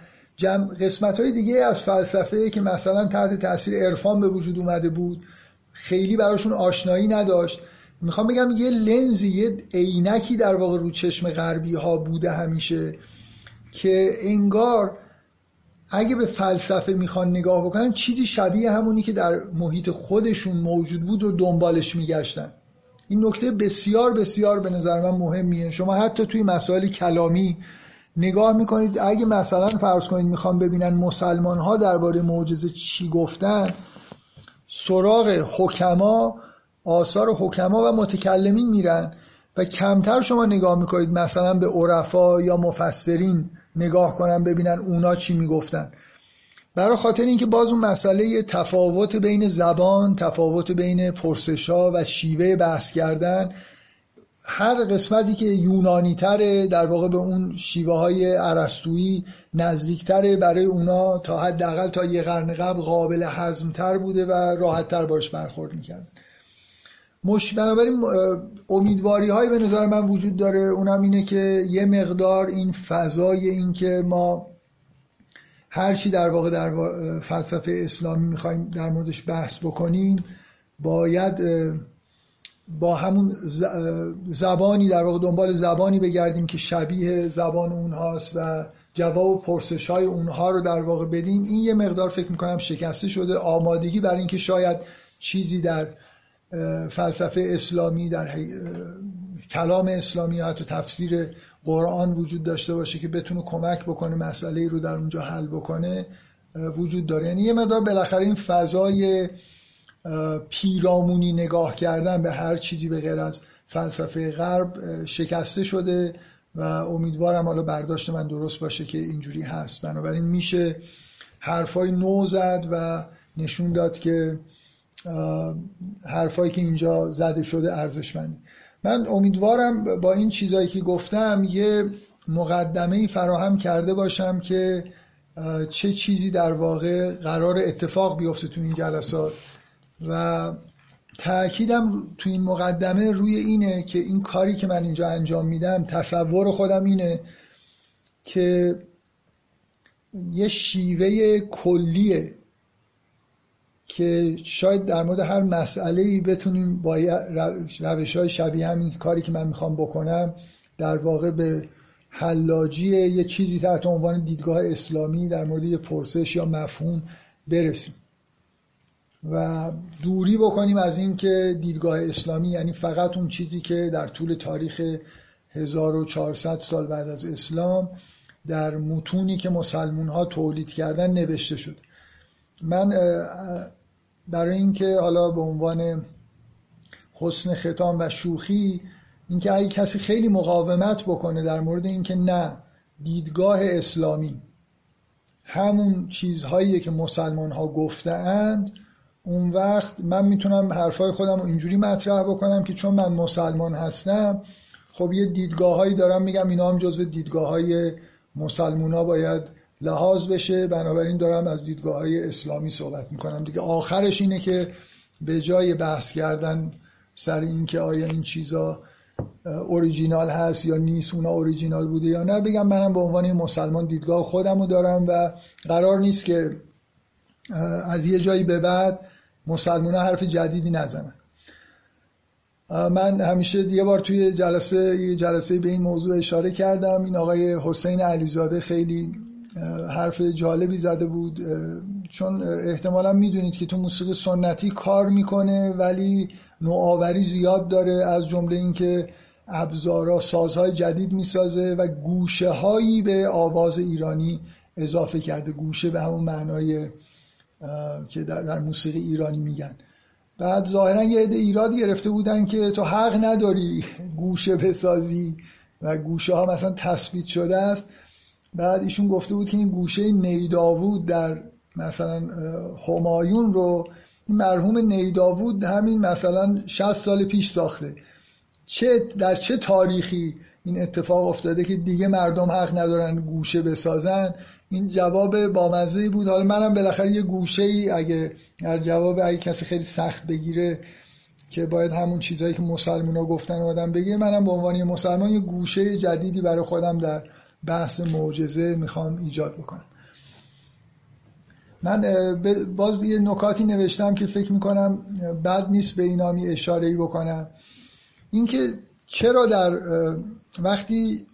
قسمت های دیگه از فلسفه که مثلا تحت تاثیر عرفان به وجود اومده بود خیلی براشون آشنایی نداشت. می‌خوام بگم یه لنزی یه عینکی در واقع رو چشم غربی ها بوده همیشه که انگار اگه به فلسفه می‌خوان نگاه بکنن چیزی شبیه همونی که در محیط خودشون موجود بود رو دنبالش میگشتن. این نکته بسیار بسیار به نظر من مهمیه. شما حتی توی مسائل کلامی نگاه می‌کنید اگه مثلا فرض کنید می‌خوام ببینن مسلمان ها درباره معجزه چی گفتن سراغ حکما آثار حکما و متکلمین میرن و کمتر شما نگاه می‌کنید مثلا به عرفا یا مفسرین نگاه کنن ببینن اونا چی می‌گفتن. برای خاطر اینکه باز اون مسئله تفاوت بین زبان تفاوت بین پرسشا و شیوه بحث کردن هر قسمتی که یونانی تره در واقع به اون شیوه های عرستویی نزدیکتره برای اونا تا حداقل تا یه قرن قبل قابل تر بوده و راحت تر باش برخورد می‌کرد. مش بنابراین امیدواری های به نظر من وجود داره. اونم اینه که یه مقدار این فضای این که ما هرچی در واقع در فلسفه اسلامی می‌خوایم در موردش بحث بکنیم باید با همون زبانی در واقع دنبال زبانی بگردیم که شبیه زبان اونهاست و جواب و پرسش های اونها رو در واقع بدیم. این یه مقدار فکر می‌کنم شکسته شده. آمادگی برای اینکه شاید چیزی در فلسفه اسلامی در کلام اسلامی حتی تفسیر قرآن وجود داشته باشه که بتونه کمک بکنه مسئله رو در اونجا حل بکنه وجود داره. یعنی یه مقدار بالاخره این فضای پیرامونی نگاه کردن به هر چیزی به غیر از فلسفه غرب شکسته شده و امیدوارم حالا برداشت من درست باشه که اینجوری هست. بنابراین میشه حرفای نو زد و نشون داد که حرفایی که اینجا زده شده ارزشمند من امیدوارم با این چیزایی که گفتم یه مقدمه فراهم کرده باشم که چه چیزی در واقع قرار اتفاق بیفته تو این جلسات. و تأکیدم تو این مقدمه روی اینه که این کاری که من اینجا انجام میدم تصور خودم اینه که یه شیوه کلیه که شاید در مورد هر مسئله ای بتونیم با روش های شبیه همین کاری که من می‌خوام بکنم در واقع به حلاجی یه چیزی تحت عنوان دیدگاه اسلامی در مورد یه پرسش یا مفهوم برسیم. و دوری بکنیم از این که دیدگاه اسلامی یعنی فقط اون چیزی که در طول تاریخ 1400 سال بعد از اسلام در متونی که مسلمون ها تولید کردن نوشته شد. من برای اینکه حالا به عنوان حسن ختام و شوخی اینکه اگه کسی خیلی مقاومت بکنه در مورد اینکه نه دیدگاه اسلامی همون چیزهایی که مسلمان ها گفتند اون وقت من می‌تونم حرفای خودم رو اینجوری مطرح بکنم که چون من مسلمان هستم خب یه دیدگاه هایی دارم میگم اینا هم جزو دیدگاه های مسلمون باید لحاظ بشه. بنابراین دارم از دیدگاه های اسلامی صحبت می‌کنم. دیگه آخرش اینه که به جای بحث کردن سر اینکه آیا این چیزا اوریجینال هست یا نیست اونا اوریجینال بوده یا نه بگم منم به عنوان مسلمان دیدگاه خودم رو دارم و قرار نیست که از یه جایی به بعد مسلمان حرف جدیدی نزنن. من همیشه یه بار توی جلسه یه جلسه به این موضوع اشاره کردم. این آقای حسین علیزاده خیلی حرف جالبی زده بود. چون احتمالا می‌دونید که تو موسیقی سنتی کار می‌کنه ولی نوآوری زیاد داره از جمله اینکه ابزارا سازهای جدید می‌سازه و گوشه هایی به آواز ایرانی اضافه کرده. گوشه به همون معنای که در موسیقی ایرانی میگن. بعد ظاهرا یه عده ایراد گرفته بودن که تو حق نداری گوشه بسازی و گوشه ها مثلا تثبیت شده است. بعد ایشون گفته بود که این گوشه نیداوود در مثلا همایون رو مرحوم نیداوود همین مثلا 60 سال پیش ساخته. چه در چه تاریخی این اتفاق افتاده که دیگه مردم حق ندارن گوشه بسازن؟ این جواب بامزه بود. حالا منم بالاخره یه گوشه ای اگه در جواب اگه کسی خیلی سخت بگیره که باید همون چیزهایی که مسلمان ها گفتن آدم بگه منم به عنوان مسلمان یه گوشه جدیدی برای خودم در بحث معجزه می‌خوام ایجاد بکنم. من باز یه نکاتی نوشتم که فکر می‌کنم بد نیست به اینا می اشاره ای بکنم. اینکه چرا در وقتی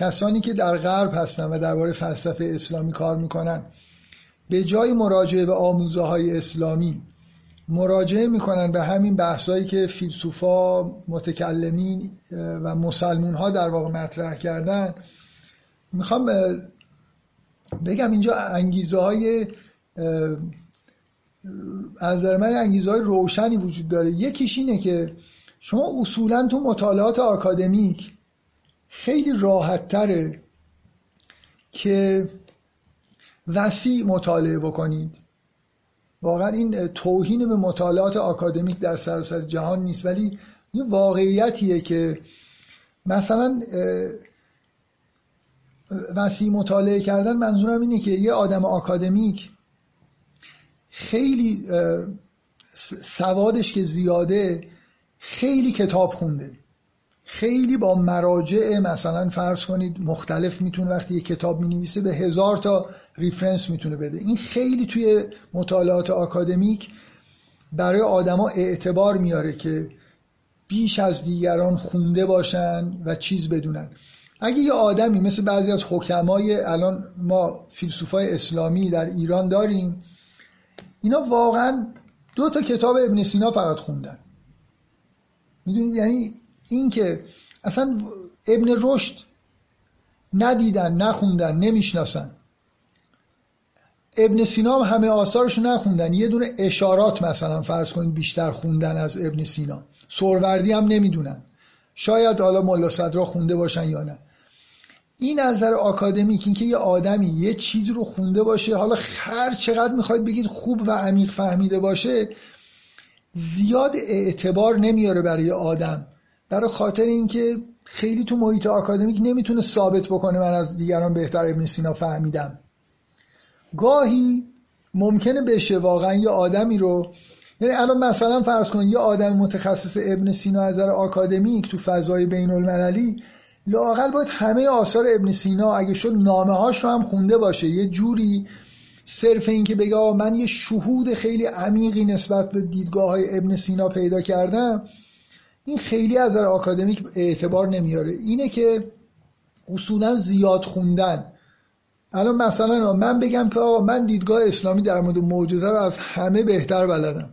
کسانی که در غرب هستن و درباره فلسفه اسلامی کار می‌کنن به جای مراجعه به آموزه های اسلامی مراجعه می‌کنن به همین بحثایی که فیلسوفا متکلمین و مسلمون ها در واقع مطرح کردن. می‌خوام بگم اینجا انگیزه های از من انگیزه های روشنی وجود داره. یکیش اینه که شما اصولا تو مطالعات آکادمیک خیلی راحت تره که وسیع مطالعه بکنید. واقعا این توهین به مطالعات آکادمیک در سراسر جهان نیست ولی این واقعیتیه که مثلا وسیع مطالعه کردن منظورم اینه که یه آدم آکادمیک خیلی سوادش که زیاده خیلی کتاب خونده. خیلی با مراجع مثلا فرض کنید مختلف می‌تونه وقتی یه کتاب می‌نویسه به هزار تا ریفرنس می‌تونه بده. این خیلی توی مطالعات آکادمیک برای آدما اعتبار میاره که بیش از دیگران خونده باشن و چیز بدونن. اگه یه آدمی مثل بعضی از حکمای الان ما فیلسوفای اسلامی در ایران داریم اینا واقعا دو تا کتاب ابن سینا فقط خوندن. می‌دونید؟ یعنی این که اصلا ابن رشد ندیدن نخوندن نمی‌شناسن. ابن سینا هم همه آثارش نخوندن. یه دونه اشارات مثلا فرض کنید بیشتر خوندن از ابن سینا. سوروردی هم نمی‌دونن. شاید حالا ملا صدرا خونده باشن یا نه. این از نظر آکادمیک اینکه یه آدمی یه چیزی رو خونده باشه حالا هر چقدر می‌خواید بگید خوب و عمیق فهمیده باشه زیاد اعتبار نمیاره برای آدم. برای خاطر اینکه خیلی تو محیط آکادمیک نمی‌تونه ثابت بکنه من از دیگران بهتر ابن سینا فهمیدم. گاهی ممکنه بشه واقعا یه آدمی رو یعنی الان مثلا فرض کن یه آدم متخصص ابن سینا از نظر آکادمیک تو فضای بین المللی لاقل باید همه آثار ابن سینا اگه شد نامه هاش رو هم خونده باشه. یه جوری صرف این که بگه من یه شهود خیلی عمیقی نسبت به دیدگاه های ابن سینا پیدا کردم این خیلی از نظر آکادمیک اعتبار نمیاره. اینه که اصولا زیاد خوندن. الان مثلا من بگم که آقا من دیدگاه اسلامی در مورد معجزه رو از همه بهتر بلدم.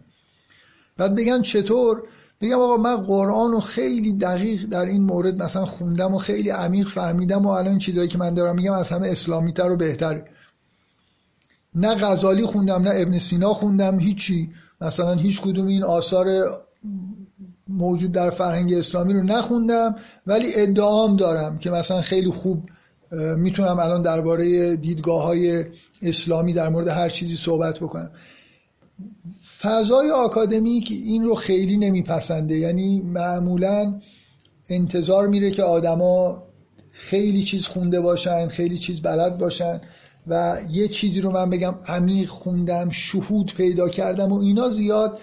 بعد بگن چطور؟ بگم آقا من قرآن رو خیلی دقیق در این مورد مثلا خوندم و خیلی عمیق فهمیدم و الان چیزایی که من دارم میگم از همه اسلامی تر و بهتره. نه غزالی خوندم نه ابن سینا خوندم هیچی. مثلا هیچ کدوم این آثار موجود در فرهنگ اسلامی رو نخوندم ولی ادعام دارم که مثلا خیلی خوب می‌تونم الان درباره دیدگاه های اسلامی در مورد هر چیزی صحبت بکنم. فضای آکادمیک این رو خیلی نمیپسنده. یعنی معمولا انتظار میره که آدما خیلی چیز خونده باشن خیلی چیز بلد باشن و یه چیزی رو من بگم عمیق خوندم شهود پیدا کردم و اینا زیاد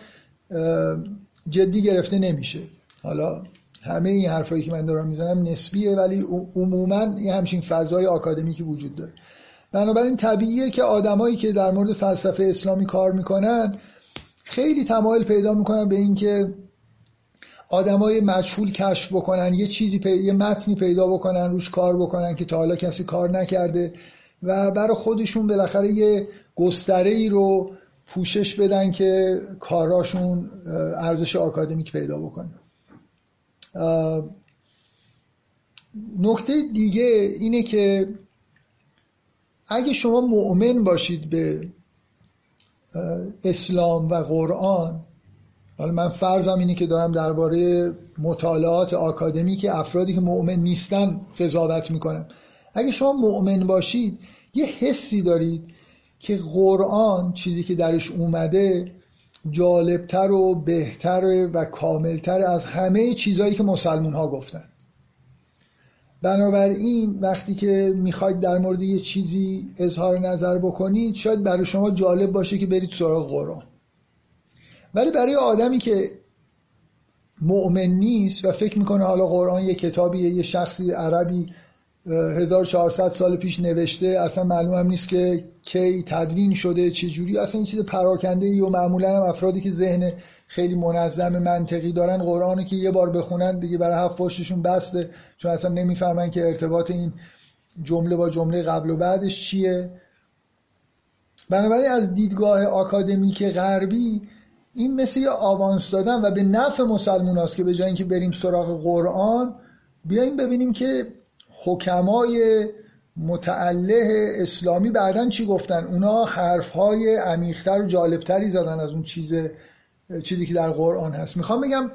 جدی گرفته نمیشه. حالا همه این حرفایی که من دارم می‌زنم نسبیه ولی عموما یه همچین فضای آکادمیکی وجود داره. بنابراین طبیعیه که آدمایی که در مورد فلسفه اسلامی کار می‌کنن خیلی تمایل پیدا می‌کنن به اینکه آدمای مجهول کشف بکنن یه چیزی پی... یه متنی پیدا بکنن روش کار بکنن که تا حالا کسی کار نکرده و برای خودشون بالاخره یه گستره ای رو پوشش بدن که کاراشون ارزش آکادمیک پیدا بکنه. نکته دیگه اینه که اگه شما مؤمن باشید به اسلام و قرآن حالا من فرضم اینه که دارم درباره مطالعات آکادمیک افرادی که مؤمن نیستن قضاوت می‌کنم. اگه شما مؤمن باشید یه حسی دارید که قرآن چیزی که درش اومده جالبتر و بهتر و کاملتر از همه چیزهایی که مسلمون ها گفتن. بنابراین وقتی که می‌خواید در مورد یه چیزی اظهار نظر بکنید شاید برای شما جالب باشه که برید سراغ قرآن. ولی برای آدمی که مؤمن نیست و فکر می‌کنه حالا قرآن یه کتابیه یه شخصی عربی 1400 سال پیش نوشته اصلا معلوم هم نیست که کی تدوین شده چه جوری. اصلا این چیز پراکنده ای و معمولا هم افرادی که ذهن خیلی منظم منطقی دارن قرآنو که یه بار بخونن دیگه برای هفت پشتشون بسته چون اصلا نمی‌فهمن که ارتباط این جمله با جمله قبل و بعدش چیه. بنابراین از دیدگاه آکادمیک غربی این مثل یه آوانس دادن و به نفع مسلمون است که به جای اینکه بریم سراغ قرآن بیایم ببینیم که حکمای متعله اسلامی بعدا چی گفتن؟ اونا حرفهای عمیقتر و جالبتری زدن از اون چیز چیزی که در قرآن هست. می‌خوام بگم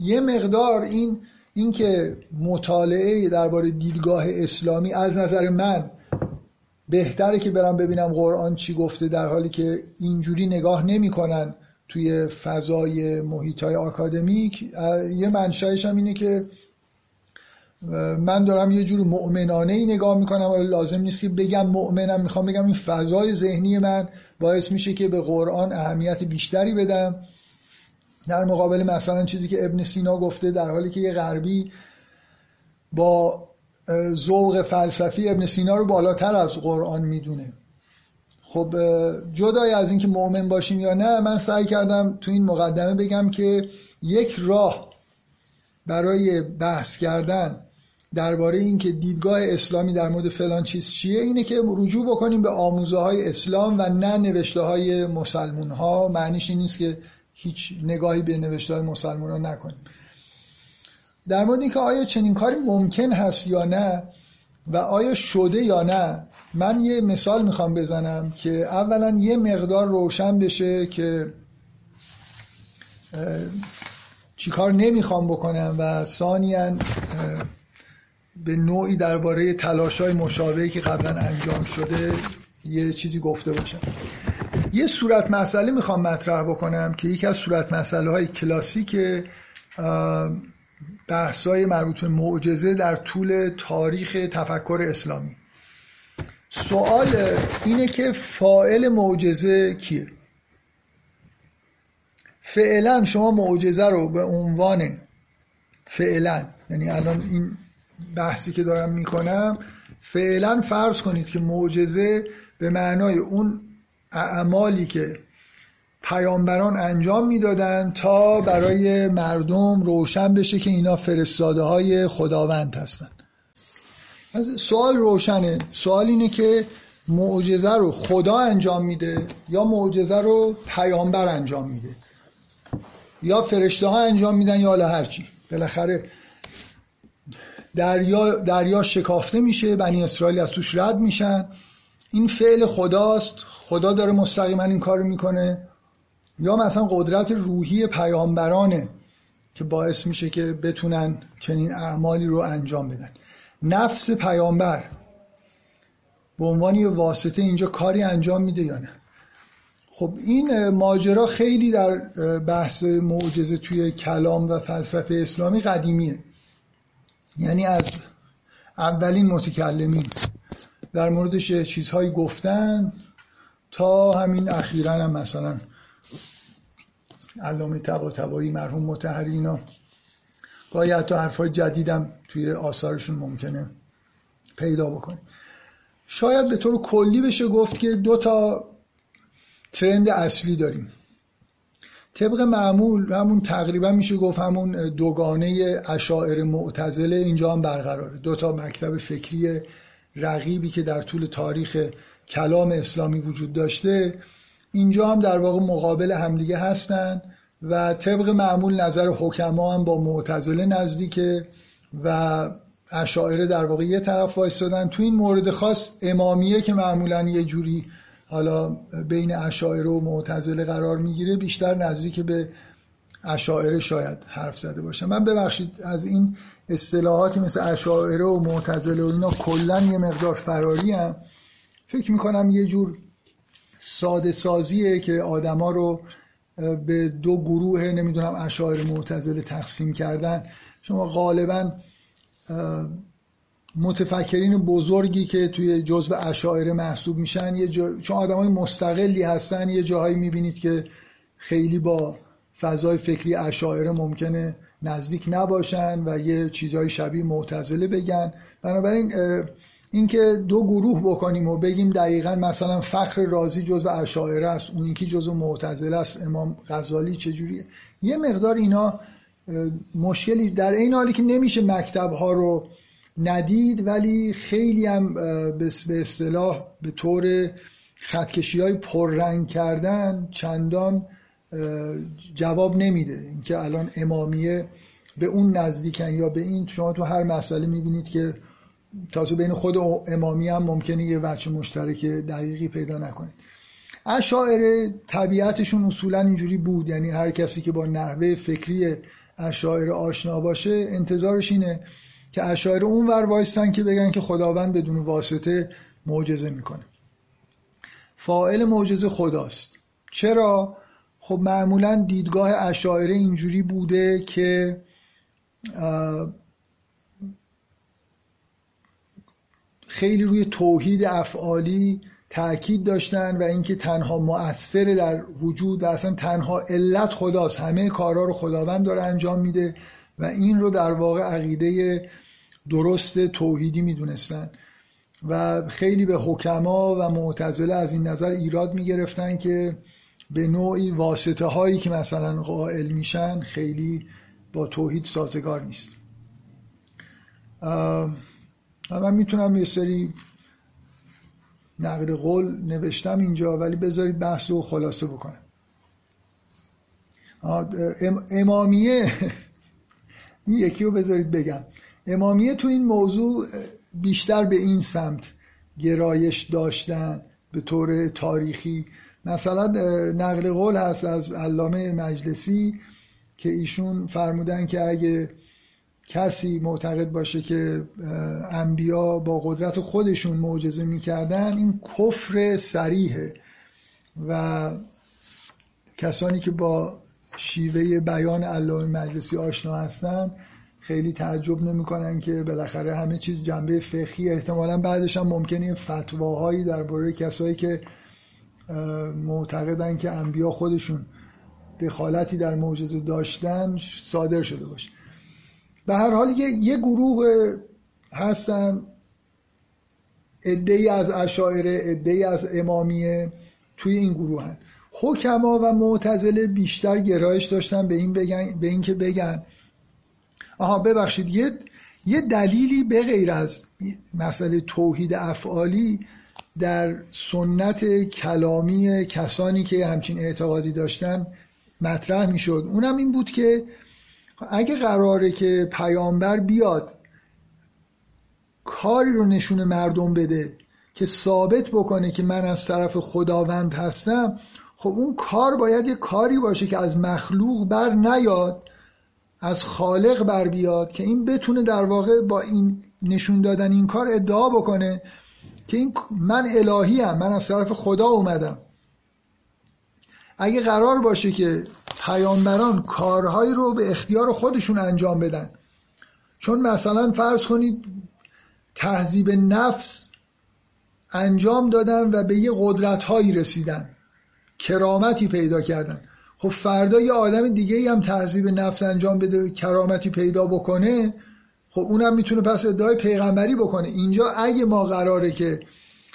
یه مقدار این اینکه مطالعه درباره دیدگاه اسلامی از نظر من بهتره که برم ببینم قرآن چی گفته در حالی که اینجوری نگاه نمی‌کنن توی فضای محیط های آکادمیک یه منشایش هم اینه که من دارم یه جور مؤمنانه ای نگاه می‌کنم. ولی لازم نیست که بگم مؤمنم می‌خوام بگم این فضای ذهنی من باعث میشه که به قرآن اهمیت بیشتری بدم. در مقابل مثلا چیزی که ابن سینا گفته در حالی که یه غربی با ذوق فلسفی ابن سینا رو بالاتر از قرآن می‌دونه. خب جدای از اینکه مؤمن باشیم یا نه من سعی کردم تو این مقدمه بگم که یک راه برای بحث کردن درباره اینکه دیدگاه اسلامی در مورد فلان چیز چیه اینه که رجوع بکنیم به آموزه های اسلام و نه نوشته های مسلمون ها معنیش این نیست که هیچ نگاهی به نوشته های مسلمون ها نکنیم. در مورد اینکه آیا چنین کاری ممکن هست یا نه و آیا شده یا نه من یه مثال می‌خوام بزنم که اولا یه مقدار روشن بشه که چیکار نمی‌خوام بکنم و ثانیا به نوعی درباره تلاشای مشابهی که قبلا انجام شده یه چیزی گفته باشم. یه صورت مسئله می‌خوام مطرح بکنم که یکی از صورت مسئله های کلاسیک بحثای مربوط به معجزه در طول تاریخ تفکر اسلامی. سوال اینه که فائل معجزه کیه؟ فعلا شما معجزه رو به عنوان فعلا یعنی الان این بحثی که دارم می‌کنم فعلا فرض کنید که معجزه به معنای اون اعمالی که پیامبران انجام می‌دادن تا برای مردم روشن بشه که اینا فرستاده های خداوند هستن. از سوال روشنه. سوال اینه که معجزه رو خدا انجام میده یا معجزه رو پیامبر انجام میده؟ یا فرشته ها انجام میدن یا حالا هرچی بالاخره دریا دریا شکافته میشه بنی اسرائیل از توش رد میشن. این فعل خداست. خدا داره مستقیما این کار می‌کنه. یا مثلا قدرت روحی پیامبرانه که باعث میشه که بتونن چنین اعمالی رو انجام بدن. نفس پیامبر. به عنوان یه واسطه اینجا کاری انجام میده یا نه؟ خب این ماجرا خیلی در بحث معجزه توی کلام و فلسفه اسلامی قدیمیه. یعنی از اولین متکلمین. در موردش چیزهایی گفتن تا همین اخیرا هم مثلا علامه تبا تبایی مرحوم متحری اینا. گاهی حتی حرفای جدیدم توی آثارشون ممکنه پیدا بکنیم. شاید به طور کلی بشه گفت که دو تا ترند اصلی داریم. طبق معمول همون تقریبا میشه گفت همون دوگانه اشاعر معتزله اینجا هم برقراره. دو تا مکتب فکری رقیبی که در طول تاریخ کلام اسلامی وجود داشته اینجا هم در واقع مقابل همدیگه هستن و طبق معمول نظر حکما هم با معتزله نزدیکه و اشاعره در واقع یه طرف وایستادن. تو این مورد خاص امامیه که معمولا یه جوری حالا بین اشاعره و معتزله قرار می‌گیره بیشتر نزدیک به اشاعره شاید حرف زده باشه. من ببخشید از این اصطلاحاتی مثل اشاعره و معتزله و اینا کلا یه مقدار فراری هم. فکر می‌کنم یه جور ساده سازیه که آدما رو به دو گروه نمی‌دونم اشاعره معتزله تقسیم کردن. شما غالبا متفکرین بزرگی که توی جزو اشاعره محسوب میشن یه جا... چون آدم های مستقلی هستن یه جاهایی می‌بینید که خیلی با فضای فکری اشاعره ممکنه نزدیک نباشن و یه چیزهای شبیه معتزله بگن. بنابراین اینکه دو گروه بکنیم و بگیم دقیقا مثلا فخر رازی جزو اشاعره است اون یکی جزو معتزله است امام غزالی چجوریه؟ یه مقدار اینا مشکلی در این حالی که نمیشه مکتب ها رو ندید ولی خیلی هم به اصطلاح به طور خطکشی های پررنگ کردن چندان جواب نمیده. اینکه الان امامیه به اون نزدیکن یا به این شما تو هر مسئله می‌بینید که تازه بین خود امامی هم ممکنه یه وچه مشترک دقیقی پیدا نکنید اشاعره طبیعتشون اصولا اینجوری بود. یعنی هر کسی که با نحوه فکری اشاعره آشنا باشه انتظارش اینه که اشاعره اون ور وایستن که بگن که خداوند بدون واسطه معجزه می‌کنه. فائل معجزه خداست. چرا؟ خب معمولا دیدگاه اشاعره اینجوری بوده که خیلی روی توحید افعالی تاکید داشتن و اینکه تنها مؤثر در وجود و اصلا تنها علت خداست. همه کارها رو خداوند داره انجام میده و این رو در واقع عقیده درست توحیدی می‌دونستن. و خیلی به حکما و معتزله از این نظر ایراد می‌گرفتن که به نوعی واسطه هایی که مثلا قائل میشن خیلی با توحید سازگار نیست. من می‌تونم یه سری نقل قول نوشتم اینجا ولی بذارید بحث رو خلاصه بکنم. امامیه این یکی رو بذارید بگم. امامیه تو این موضوع بیشتر به این سمت گرایش داشتن به طور تاریخی. مثلا نقل قول هست از علامه مجلسی که ایشون فرمودن که اگه کسی معتقد باشه که انبیا با قدرت خودشون معجزه می‌کردن این کفر سریحه و کسانی که با شیوه بیان علامه مجلسی آشنا هستن خیلی تعجب نمی‌کنن که بالاخره همه چیز جنبه فقهی احتمالا بعدش هم ممکنه فتواهایی درباره کسایی که معتقدن که انبیا خودشون دخالتی در معجزه داشتن صادر شده باشه به هر حال یه گروه هستن ای از اشاعره ای از امامیه توی این گروه هن. حکما و معتزله بیشتر گرایش داشتن به این بگن به این که بگن آها ببخشید یه یه دلیلی به غیر از مسئله توحید افعالی در سنت کلامی کسانی که همچین اعتقادی داشتن مطرح می‌شد. اونم این بود که اگه قراره که پیامبر بیاد کاری رو نشون مردم بده که ثابت بکنه که من از طرف خداوند هستم خب اون کار باید یه کاری باشه که از مخلوق بر نیاد. از خالق بر بیاد که این بتونه در واقع با این نشون دادن این کار ادعا بکنه که این من الهی هم من از طرف خدا اومدم. اگه قرار باشه که پیامبران کارهایی رو به اختیار خودشون انجام بدن. چون مثلا فرض کنید تهذیب نفس انجام دادن و به یه قدرت هایی رسیدن. کرامتی پیدا کردن. خب فردا یه آدم دیگه هم تهذیب نفس انجام بده کرامتی پیدا بکنه خب اونم می‌تونه پس ادعای پیغمبری بکنه. اینجا اگه ما قراره که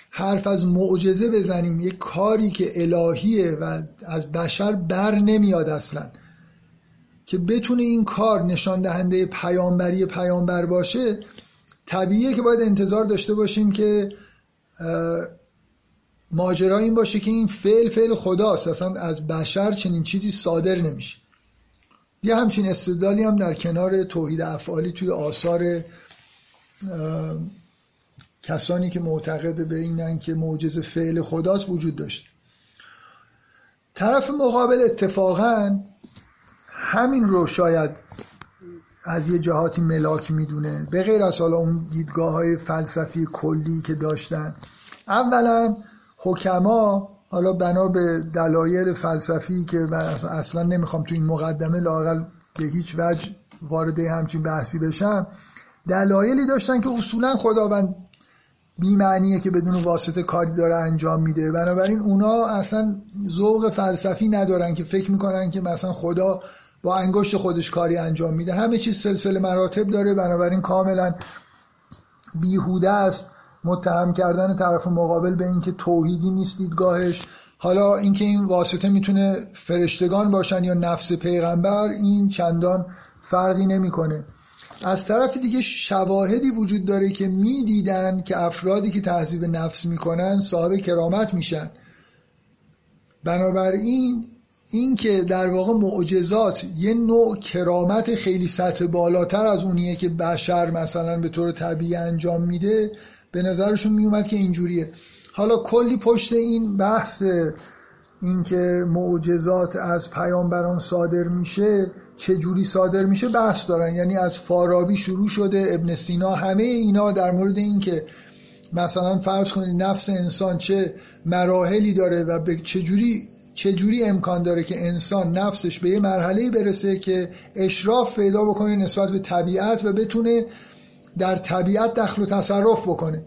حرف از معجزه بزنیم یه کاری که الهیه و از بشر بر نمیاد اصلا که بتونه این کار نشان دهنده پیامبری پیامبر باشه طبیعیه که باید انتظار داشته باشیم که ماجرا این باشه که این فعل فعل خداست. اصلا از بشر چنین چیزی صادر نمیشه. یه همچین استدلالی هم در کنار توحید افعالی توی آثار کسانی که معتقد به اینن که معجز فعل خداست وجود داشت. طرف مقابل اتفاقا همین رو شاید از یه جهاتی ملاک می‌دونه. به غیر از حالا اون دیدگاه های فلسفی کلی که داشتن. اولا حکما حالا بنا به دلایل فلسفی که من اصلا نمی‌خوام تو این مقدمه لاقل به هیچ وجه وارد همچین بحثی بشم. دلایلی داشتن که اصولا خداوند بیمعنیه که بدون واسطه کاری داره انجام میده. بنابراین اونا اصلا ذوق فلسفی ندارن که فکر می‌کنن که مثلا خدا با انگشت خودش کاری انجام میده. همه چیز سلسله مراتب داره. بنابراین کاملا بیهوده است. متهم کردن طرف مقابل به اینکه توحیدی نیست دیدگاهش. حالا اینکه این واسطه می‌تونه فرشتگان باشن یا نفس پیغمبر این چندان فرقی نمی‌کنه. از طرف دیگه شواهدی وجود داره که می‌دیدن که افرادی که تهذیب نفس می‌کنن صاحب کرامت میشن. بنابراین این که در واقع معجزات یه نوع کرامت خیلی سطح بالاتر از اونیه که بشر مثلا به طور طبیعی انجام میده به نظرشون میومد که اینجوریه. حالا کلی پشت این بحث اینکه معجزات از پیامبران صادر میشه چه جوری صادر میشه؟ بحث دارن. یعنی از فارابی شروع شده ابن سینا همه اینا در مورد اینکه مثلا فرض کنید نفس انسان چه مراحلی داره و به چه جوری چه جوری امکان داره که انسان نفسش به یه مرحله برسه که اشراف پیدا بکنه نسبت به طبیعت و بتونه در طبیعت دخل و تصرف بکنه.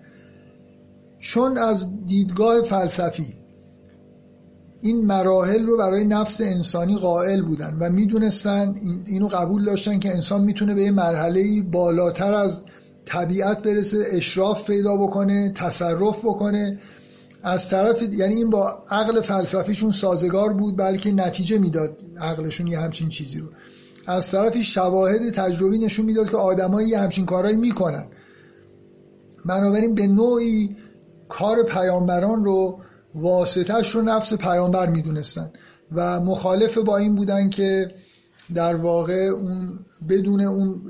چون از دیدگاه فلسفی این مراحل رو برای نفس انسانی قائل بودن و می‌دونستن اینو قبول داشتن که انسان می‌تونه به یه مرحله بالاتر از طبیعت برسه اشراف پیدا بکنه تصرف بکنه. از طرف یعنی این با عقل فلسفیشون سازگار بود بلکه نتیجه می‌داد عقلشون یه همچین چیزی رو. از طرفی شواهد تجربی نشون می‌داد که آدمایی همچین کارهایی می‌کنن. بنابراین به نوعی کار پیامبران رو واسطش رو نفس پیامبر می‌دونستن و مخالف با این بودن که در واقع اون بدون اون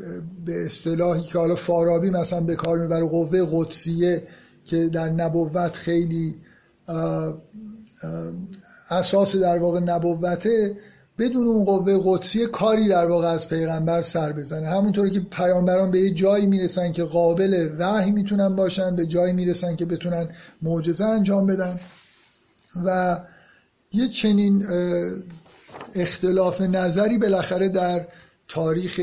به اصطلاحی که حالا فارابی مثلا به کار می‌بره قوه قدسیه که در نبوت خیلی اساس در واقع نبوته بدون اون قوه قدسی کاری در واقع از پیغمبر سر بزنه. همونطوری که پیامبران به یه جایی می‌رسن که قابل وحی می‌تونن باشن به جایی می‌رسن که بتونن معجزه انجام بدن. و یه چنین اختلاف نظری بالاخره در تاریخ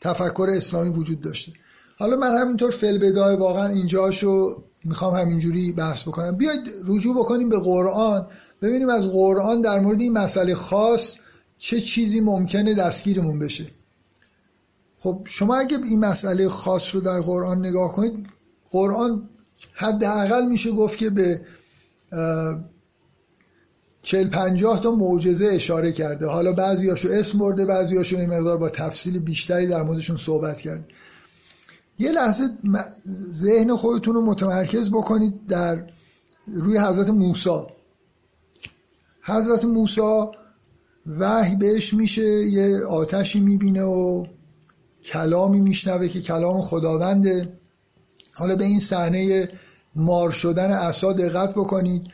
تفکر اسلامی وجود داشته. حالا من همینطور فل بدای واقعا اینجاشو می‌خوام همینجوری بحث بکنم. بیاید رجوع بکنیم به قرآن. ببینیم از قرآن در مورد این مسئله خاص چه چیزی ممکنه دستگیرمون بشه. خب شما اگه این مسئله خاص رو در قرآن نگاه کنید قرآن حداقل میشه گفت که به چل پنجاه تا معجزه اشاره کرده. حالا بعضی هاشو اسم برده بعضی هاشو این مقدار با تفصیل بیشتری در موردشون صحبت کرد. یه لحظه ذهن خودتون رو متمرکز بکنید در روی حضرت موسی. حضرت موسی وحی بهش میشه یه آتشی می‌بینه و کلامی میشنوه که کلام خداونده. حالا به این صحنه مار شدن عصا دقت بکنید.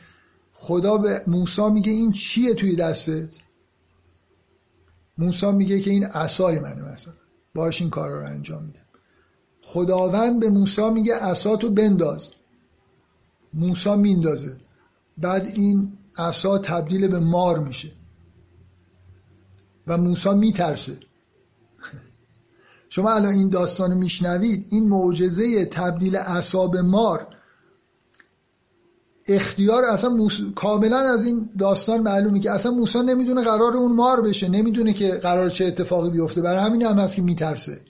خدا به موسی میگه این چیه توی دستت؟ موسی میگه که این عصای منه مثلا. باش این کارا رو انجام میده. خداوند به موسی میگه عصاتو بنداز. موسی میندازه. بعد این عصا تبدیل به مار میشه. و موسی میترسه. شما الان این داستان رو میشنوید این معجزه تبدیل عصا به مار. اختیار اصلا موس... کاملا از این داستان معلومه که اصلا موسی نمی‌دونه قرار اون مار بشه نمی‌دونه که قرار چه اتفاقی بیفته. برای همین هم هست که میترسه.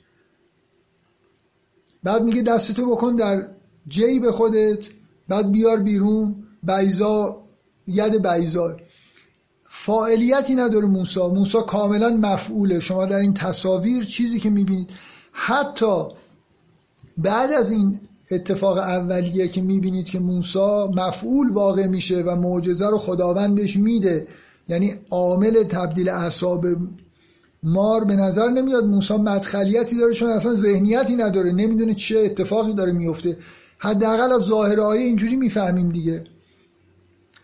بعد میگه دستتو بکن در جیب خودت بعد بیار بیرون. بیزا ید بیزا فاعلیتی نداره موسی. موسی کاملا مفعوله. شما در این تصاویر چیزی که می‌بینید حتی بعد از این اتفاق اولیه که می‌بینید که موسی مفعول واقع میشه و معجزه رو خداوند بهش میده یعنی عامل تبدیل اعصاب مار به نظر نمیاد موسی مدخلیتی داره چون اصلا ذهنیتی نداره. نمی‌دونه چه اتفاقی داره میفته حداقل از ظاهر آیه اینجوری می‌فهمیم دیگه.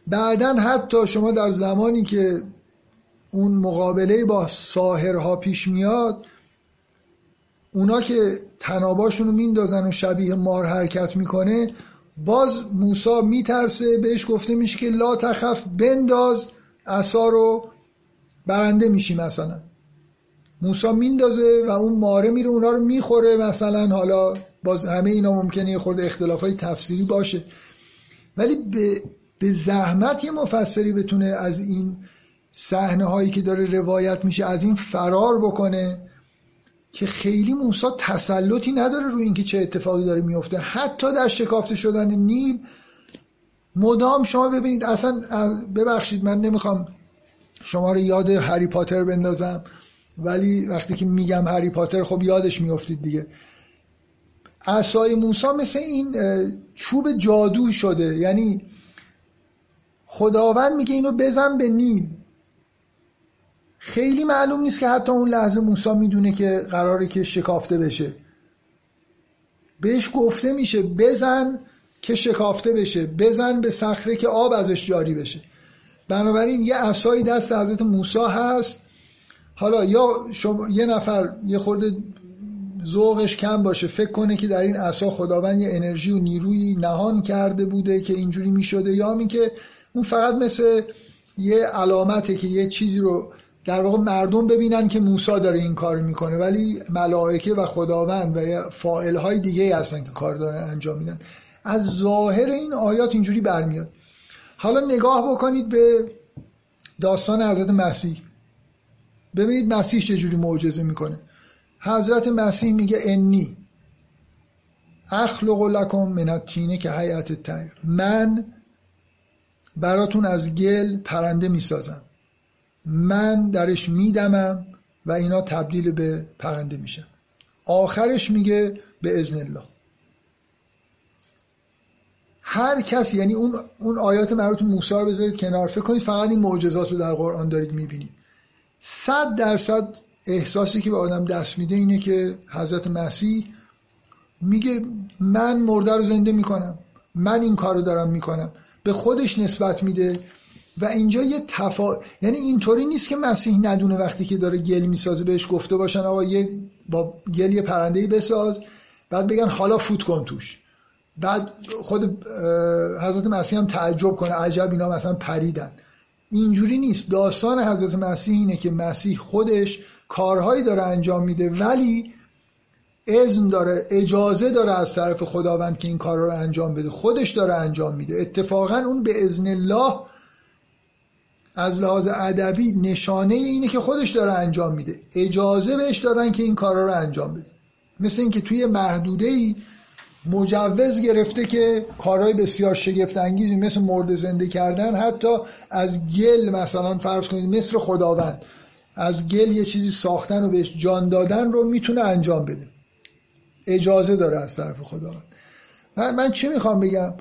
بعدا حتی شما در زمانی که اون مقابله با ساهرها پیش میاد اونا که تناباشون رو میندازن و شبیه مار حرکت می‌کنه باز موسا میترسه بهش گفته میشه که لا تخف بنداز اصا رو برنده میشی مثلا. موسا میندازه و اون ماره میره اونا رو می‌خوره مثلا. حالا باز همه اینا ممکنه یه خورده اختلاف های تفسیری باشه. ولی به, به زحمت یه مفسری بتونه از این صحنه هایی که داره روایت میشه از این فرار بکنه که خیلی موسی تسلطی نداره روی اینکه چه اتفاقی داره میفته. حتی در شکافته شدن نیل مدام شما ببینید اصلا ببخشید من نمی‌خوام شما رو یاد هری پاتر بندازم ولی وقتی که میگم هری پاتر خب یادش میافتید دیگه. عصای موسی مثل این چوب جادو شده. یعنی خداوند میگه اینو بزن به نیل. خیلی معلوم نیست که حتی اون لحظه موسی می‌دونه که قراره که شکافته بشه. بهش گفته میشه بزن که شکافته بشه. بزن به صخره که آب ازش جاری بشه. بنابراین یه عصای دست حضرت موسی هست. حالا یا شما یه نفر یه خورده ذوقش کم باشه. فکر کنه که در این عصا خداوند یه انرژی و نیروی نهان کرده بوده که اینجوری می‌شده یا این که اون فقط مثل یه علامته که یه چیزی رو در واقع مردم ببینن که موسی داره این کار می‌کنه ولی ملائکه و خداوند و فائل های دیگه هستن که کار دارن انجام میدن. از ظاهر این آیات اینجوری برمیاد. حالا نگاه بکنید به داستان حضرت مسیح. ببینید مسیح چجوری معجزه می‌کنه. حضرت مسیح میگه انی اخلق لکم من که حیات تیر من براتون از گل پرنده می‌سازم. من درش میدمم و اینا تبدیل به پرنده میشن. آخرش میگه به ازن الله. هر کسی یعنی اون اون آیات مربوط موسی رو بذارید کنار. فکر کنید فقط این معجزات رو در قرآن دارید می‌بینید. صد درصد احساسی که به آدم دست میده اینه که حضرت مسیح میگه من مرده رو زنده می‌کنم. من این کار رو دارم می‌کنم. به خودش نسبت میده و اینجا یه تفا یعنی اینطوری نیست که مسیح ندونه وقتی که داره گل می‌سازه بهش گفته باشن آقا یه با گل یه پرنده بساز بعد بگن حالا فوت کن توش. بعد خود حضرت مسیح هم تعجب کنه عجب اینا مثلا پریدن. اینجوری نیست. داستان حضرت مسیح اینه که مسیح خودش کارهایی داره انجام میده ولی اذن داره اجازه داره از طرف خداوند که این کار رو انجام بده. خودش داره انجام میده. اتفاقا اون به اذن الله از لحاظ ادبی نشانه اینه که خودش داره انجام میده. اجازه بهش دادن که این کارا رو انجام بده. مثل اینکه توی محدوده ای مجوز گرفته که کارهای بسیار شگفت انگیزی مثل مرد زنده کردن حتی از گل مثلا فرض کنید مثل خداوند از گل یه چیزی ساختن و بهش جان دادن رو می‌تونه انجام بده. اجازه داره از طرف خداوند من, من چی می‌خوام بگم؟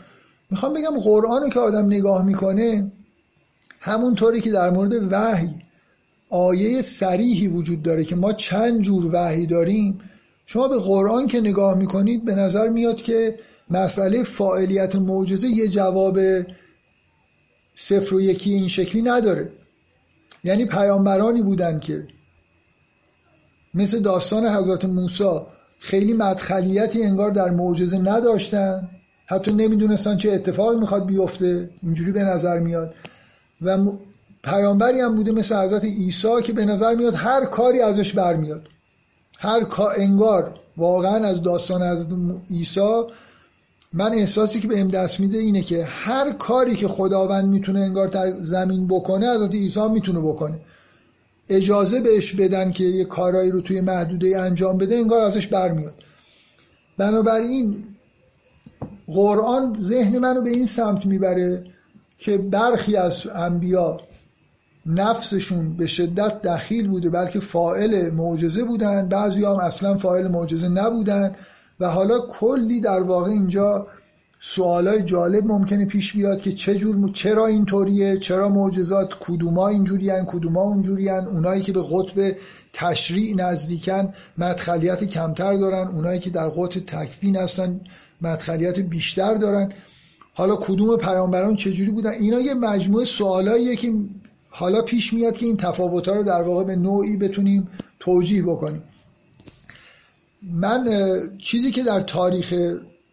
می‌خوام بگم قرآن رو که آدم نگاه می‌کنه همونطوری که در مورد وحی آیه سریحی وجود داره که ما چند جور وحی داریم شما به قرآن که نگاه می‌کنید به نظر میاد که مسئله فاعلیت معجزه یه جواب صفر و یکی این شکلی نداره. یعنی پیامبرانی بودن که مثل داستان حضرت موسی خیلی مدخلیتی انگار در معجزه نداشتن. حتی نمی‌دونستن چه اتفاقی می‌خواد بیفته. اینجوری به نظر میاد. و پیامبری هم بوده مثل حضرت عیسی که به نظر میاد هر کاری ازش برمیاد. هر انگار واقعا از داستان حضرت عیسی من احساسی که بهم دست میده اینه که هر کاری که خداوند می‌تونه انگار در زمین بکنه حضرت عیسی می‌تونه بکنه. اجازه بهش بدن که یه کارایی رو توی محدوده انجام بده انگار ازش برمیاد. بنابراین قرآن ذهن منو به این سمت می‌بره که برخی از انبیا نفسشون به شدت دخیل بوده بلکه فائل معجزه بودن. بعضی هم اصلا فائل معجزه نبودن. و حالا کلی در واقع اینجا سوالای جالب ممکنه پیش بیاد که چجور چرا اینطوریه؟ چرا معجزات کدوما اینجوریان کدوما اونجوریان اونایی که به قطب تشریع نزدیکن مدخلیت کمتر دارن. اونایی که در قطب تکوین هستن مدخلیت بیشتر دارن. حالا کدوم پیامبران چجوری بودن؟ اینا یه مجموعه سوالاییه که حالا پیش میاد که این تفاوت‌ها رو در واقع به نوعی بتونیم توجیه بکنیم. من چیزی که در تاریخ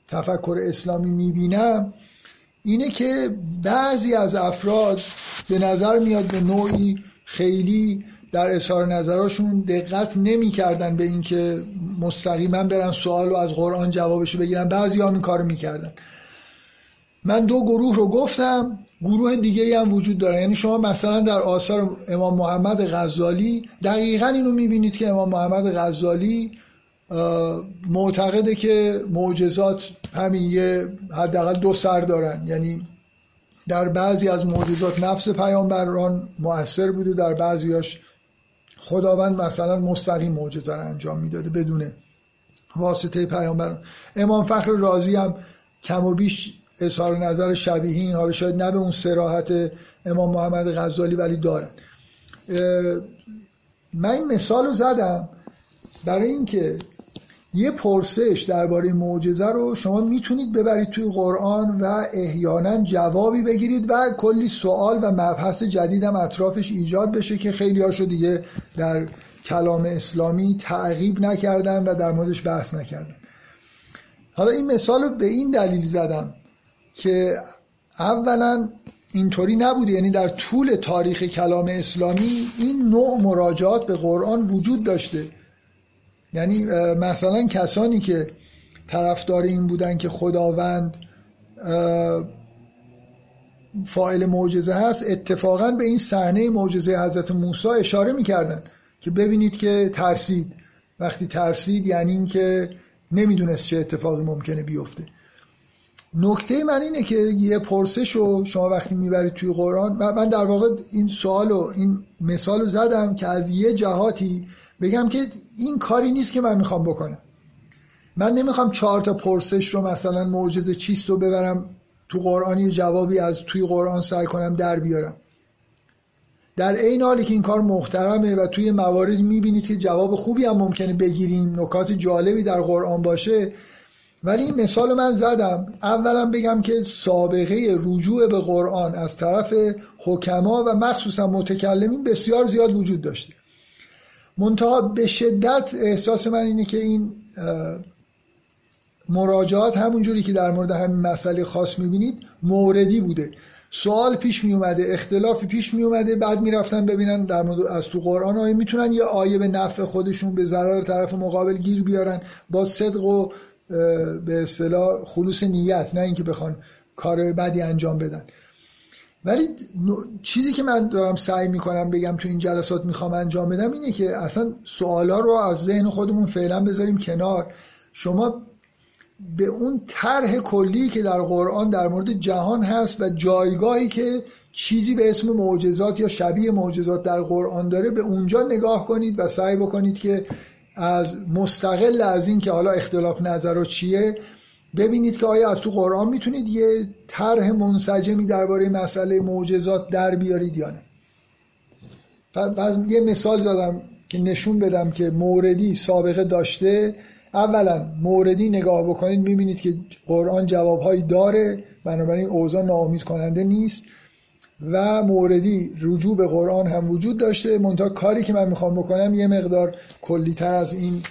تفکر اسلامی می‌بینم اینه که بعضی از افراد به نظر میاد به نوعی خیلی در اظهار نظراشون دقت نمی‌کردن به اینکه مستقیما برن سوال رو از قرآن جوابشو بگیرن. بعضی هم این کارو می‌کردن. من دو گروه رو گفتم گروه دیگه هم وجود داره. یعنی شما مثلا در آثار امام محمد غزالی دقیقا اینو می‌بینید که امام محمد غزالی معتقده که معجزات همین یه حداقل دو سر دارن. یعنی در بعضی از معجزات نفس پیامبران موثر بوده در بعضیاش خداوند مثلا مستقیم معجزه رو انجام می‌داده بدون واسطه پیامبران امام فخر رازی هم کم و بیش اظهار نظر شبیه این حالا شاید نه به اون سراحت امام محمد غزالی ولی دارن. من این مثال رو زدم برای اینکه یه پرسش درباره معجزه رو شما می‌تونید ببرید توی قرآن و احیانا جوابی بگیرید و کلی سوال و مبحث جدیدم اطرافش ایجاد بشه که خیلی هاشو دیگه در کلام اسلامی تعقیب نکردن و در موردش بحث نکردن. حالا این مثال رو به این دلیل زدم که اولا اینطوری نبوده یعنی در طول تاریخ کلام اسلامی این نوع مراجعات به قرآن وجود داشته. یعنی مثلا کسانی که طرفدار این بودن که خداوند فاعل معجزه هست اتفاقا به این صحنه معجزه حضرت موسی اشاره می‌کردن که ببینید که ترسید. وقتی ترسید یعنی اینکه نمی‌دونست چه اتفاقی ممکنه بیفته. نکته من اینه که یه پرسش رو شما وقتی می‌برید توی قرآن من در واقع این سوال و این مثال رو زدم که از یه جهاتی بگم که این کاری نیست که من می‌خوام بکنم. من نمی‌خوام چهار تا پرسش رو مثلا معجزه چیست رو ببرم تو قرآنی جوابی از توی قرآن سعی کنم در بیارم. در این حالی که این کار محترمه و توی مواردی می‌بینید که جواب خوبی هم ممکنه بگیریم نکات جالبی در قرآن باشه. ولی این مثال من زدم. اولا بگم که سابقه رجوع به قرآن از طرف حکما و مخصوصا متکلمین بسیار زیاد وجود داشته. منتها به شدت احساس من اینه که این مراجعات همونجوری که در مورد همین مسئله خاص می‌بینید موردی بوده. سوال پیش می اومده اختلافی پیش می اومده بعد می‌رفتن ببینن در مورد از تو قرآن آیه می‌تونن یه آیه به نفع خودشون به ضرر طرف مقابل گیر بیارن با صدق و به اصطلاح خلوص نیت نه اینکه بخوان کار بدی انجام بدن. ولی چیزی که من دارم سعی می‌کنم بگم تو این جلسات می‌خوام انجام بدم اینه که اصلا سوالا رو از ذهن خودمون فعلا بذاریم کنار. شما به اون طرح کلی که در قرآن در مورد جهان هست و جایگاهی که چیزی به اسم معجزات یا شبیه معجزات در قرآن داره به اونجا نگاه کنید و سعی بکنید که از مستقل از این که حالا اختلاف نظر چیه ببینید که آیا از تو قرآن می‌تونید یه طرح منسجمی درباره مسئله معجزات در بیارید یا نه؟ یه مثال زدم که نشون بدم که موردی سابقه داشته. اولا موردی نگاه بکنید می‌بینید که قرآن جوابهایی داره. بنابراین اوضاع ناامید کننده نیست. و موردی رجوع به قرآن هم وجود داشته. منتها کاری که من می‌خوام بکنم یه مقدار کلیتر از این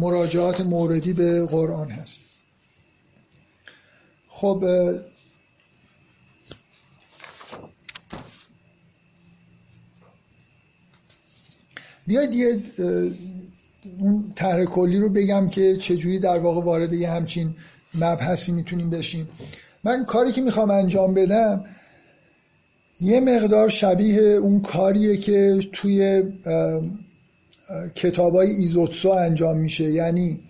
مراجعات موردی به قرآن هست. خب بیاید یه اون طرح کلی رو بگم که چجوری در واقع وارد یه همچین مبحثی می‌تونیم بشیم. من کاری که می‌خوام انجام بدم یه مقدار شبیه اون کاریه که توی کتابای ایزوتسو انجام میشه. یعنی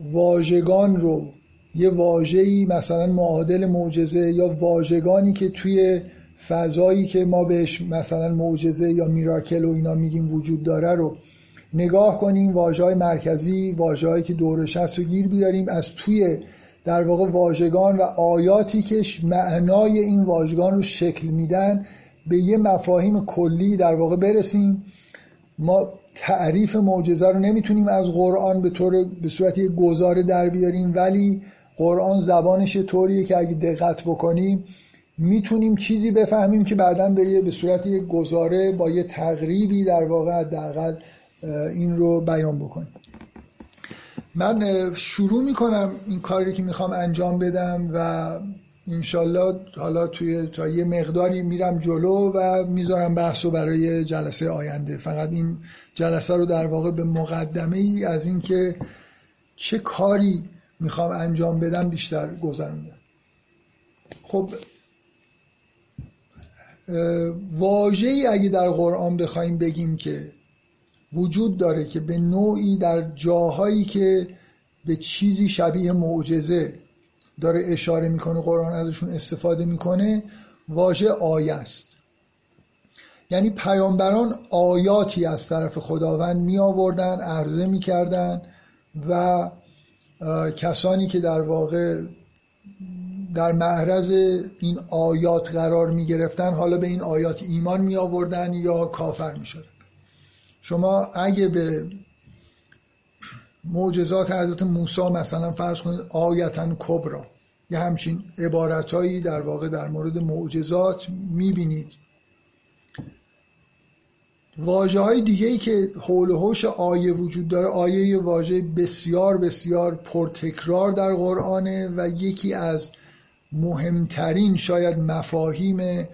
واژگان رو یه واژه‌ای مثلا معادل معجزه یا واژگانی که توی فضایی که ما بهش مثلا معجزه یا میراکل و اینا میگیم وجود داره رو نگاه کنیم واژه های مرکزی واژه‌ای که دورش هست رو گیر بیاریم از توی در واقع واژگان و آیاتی که معنای این واژگان رو شکل میدن به یه مفاهیم کلی در واقع برسیم. ما تعریف معجزه رو نمی‌تونیم از قرآن به طور به صورت یک گزاره در بیاریم ولی قرآن زبانش طوریه که اگه دقت بکنیم می‌تونیم چیزی بفهمیم که بعدا به به صورت یک گزاره با یه تقریبی در واقع حداقل این رو بیان بکنیم. من شروع می‌کنم این کاری که می‌خوام انجام بدم و انشالله حالا توی تا یه مقداری میرم جلو و می‌ذارم بحث رو برای جلسه آینده. فقط این جلسه رو در واقع به مقدمه ای از اینکه چه کاری می‌خوام انجام بدم بیشتر گذروندم خب واژه‌ای اگه در قرآن بخوایم بگیم که وجود داره که به نوعی در جاهایی که به چیزی شبیه معجزه داره اشاره می‌کنه قرآن ازشون استفاده می‌کنه واژه آیه است. یعنی پیامبران آیاتی از طرف خداوند می آوردن عرضه می‌کردن و کسانی که در واقع در معرض این آیات قرار می گرفتن حالا به این آیات ایمان می آوردن یا کافر می شدن؟ شما اگه به معجزات حضرت موسی مثلا فرض کنید آیتن کبرا یه همچین عبارتهایی در واقع در مورد معجزات می‌بینید واجه های دیگه ای که حول و آیه وجود داره آیه واژه بسیار بسیار پرتکرار در قرآنه و یکی از مهمترین شاید مفاهیم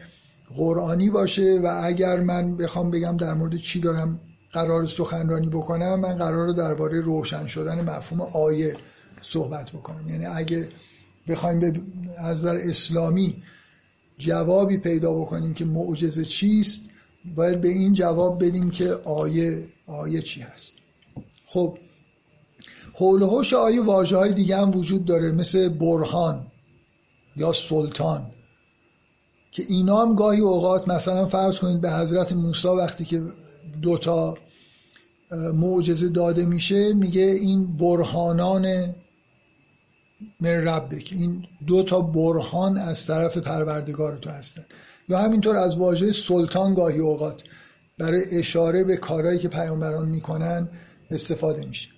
قرآنی باشه و اگر من بخوام بگم در مورد چی دارم قرار سخنرانی بکنم من قرار درباره روشن شدن مفهوم آیه صحبت بکنم. یعنی اگه بخوایم به از نظر اسلامی جوابی پیدا بکنیم که معجزه چیست باید به این جواب بدیم که آیه آیه چی هست؟ خب حول و حوش آیه واجه های دیگه هم وجود داره مثل برهان یا سلطان که اینا هم گاهی اوقات مثلا فرض کنید به حضرت موسی وقتی که دوتا معجزه داده میشه میگه این برهانان من ربک این دو تا برهان از طرف پروردگار تو هستن. یا همینطور از واژه سلطان گاهی اوقات برای اشاره به کارهایی که پیامبران می‌کنن استفاده میشه.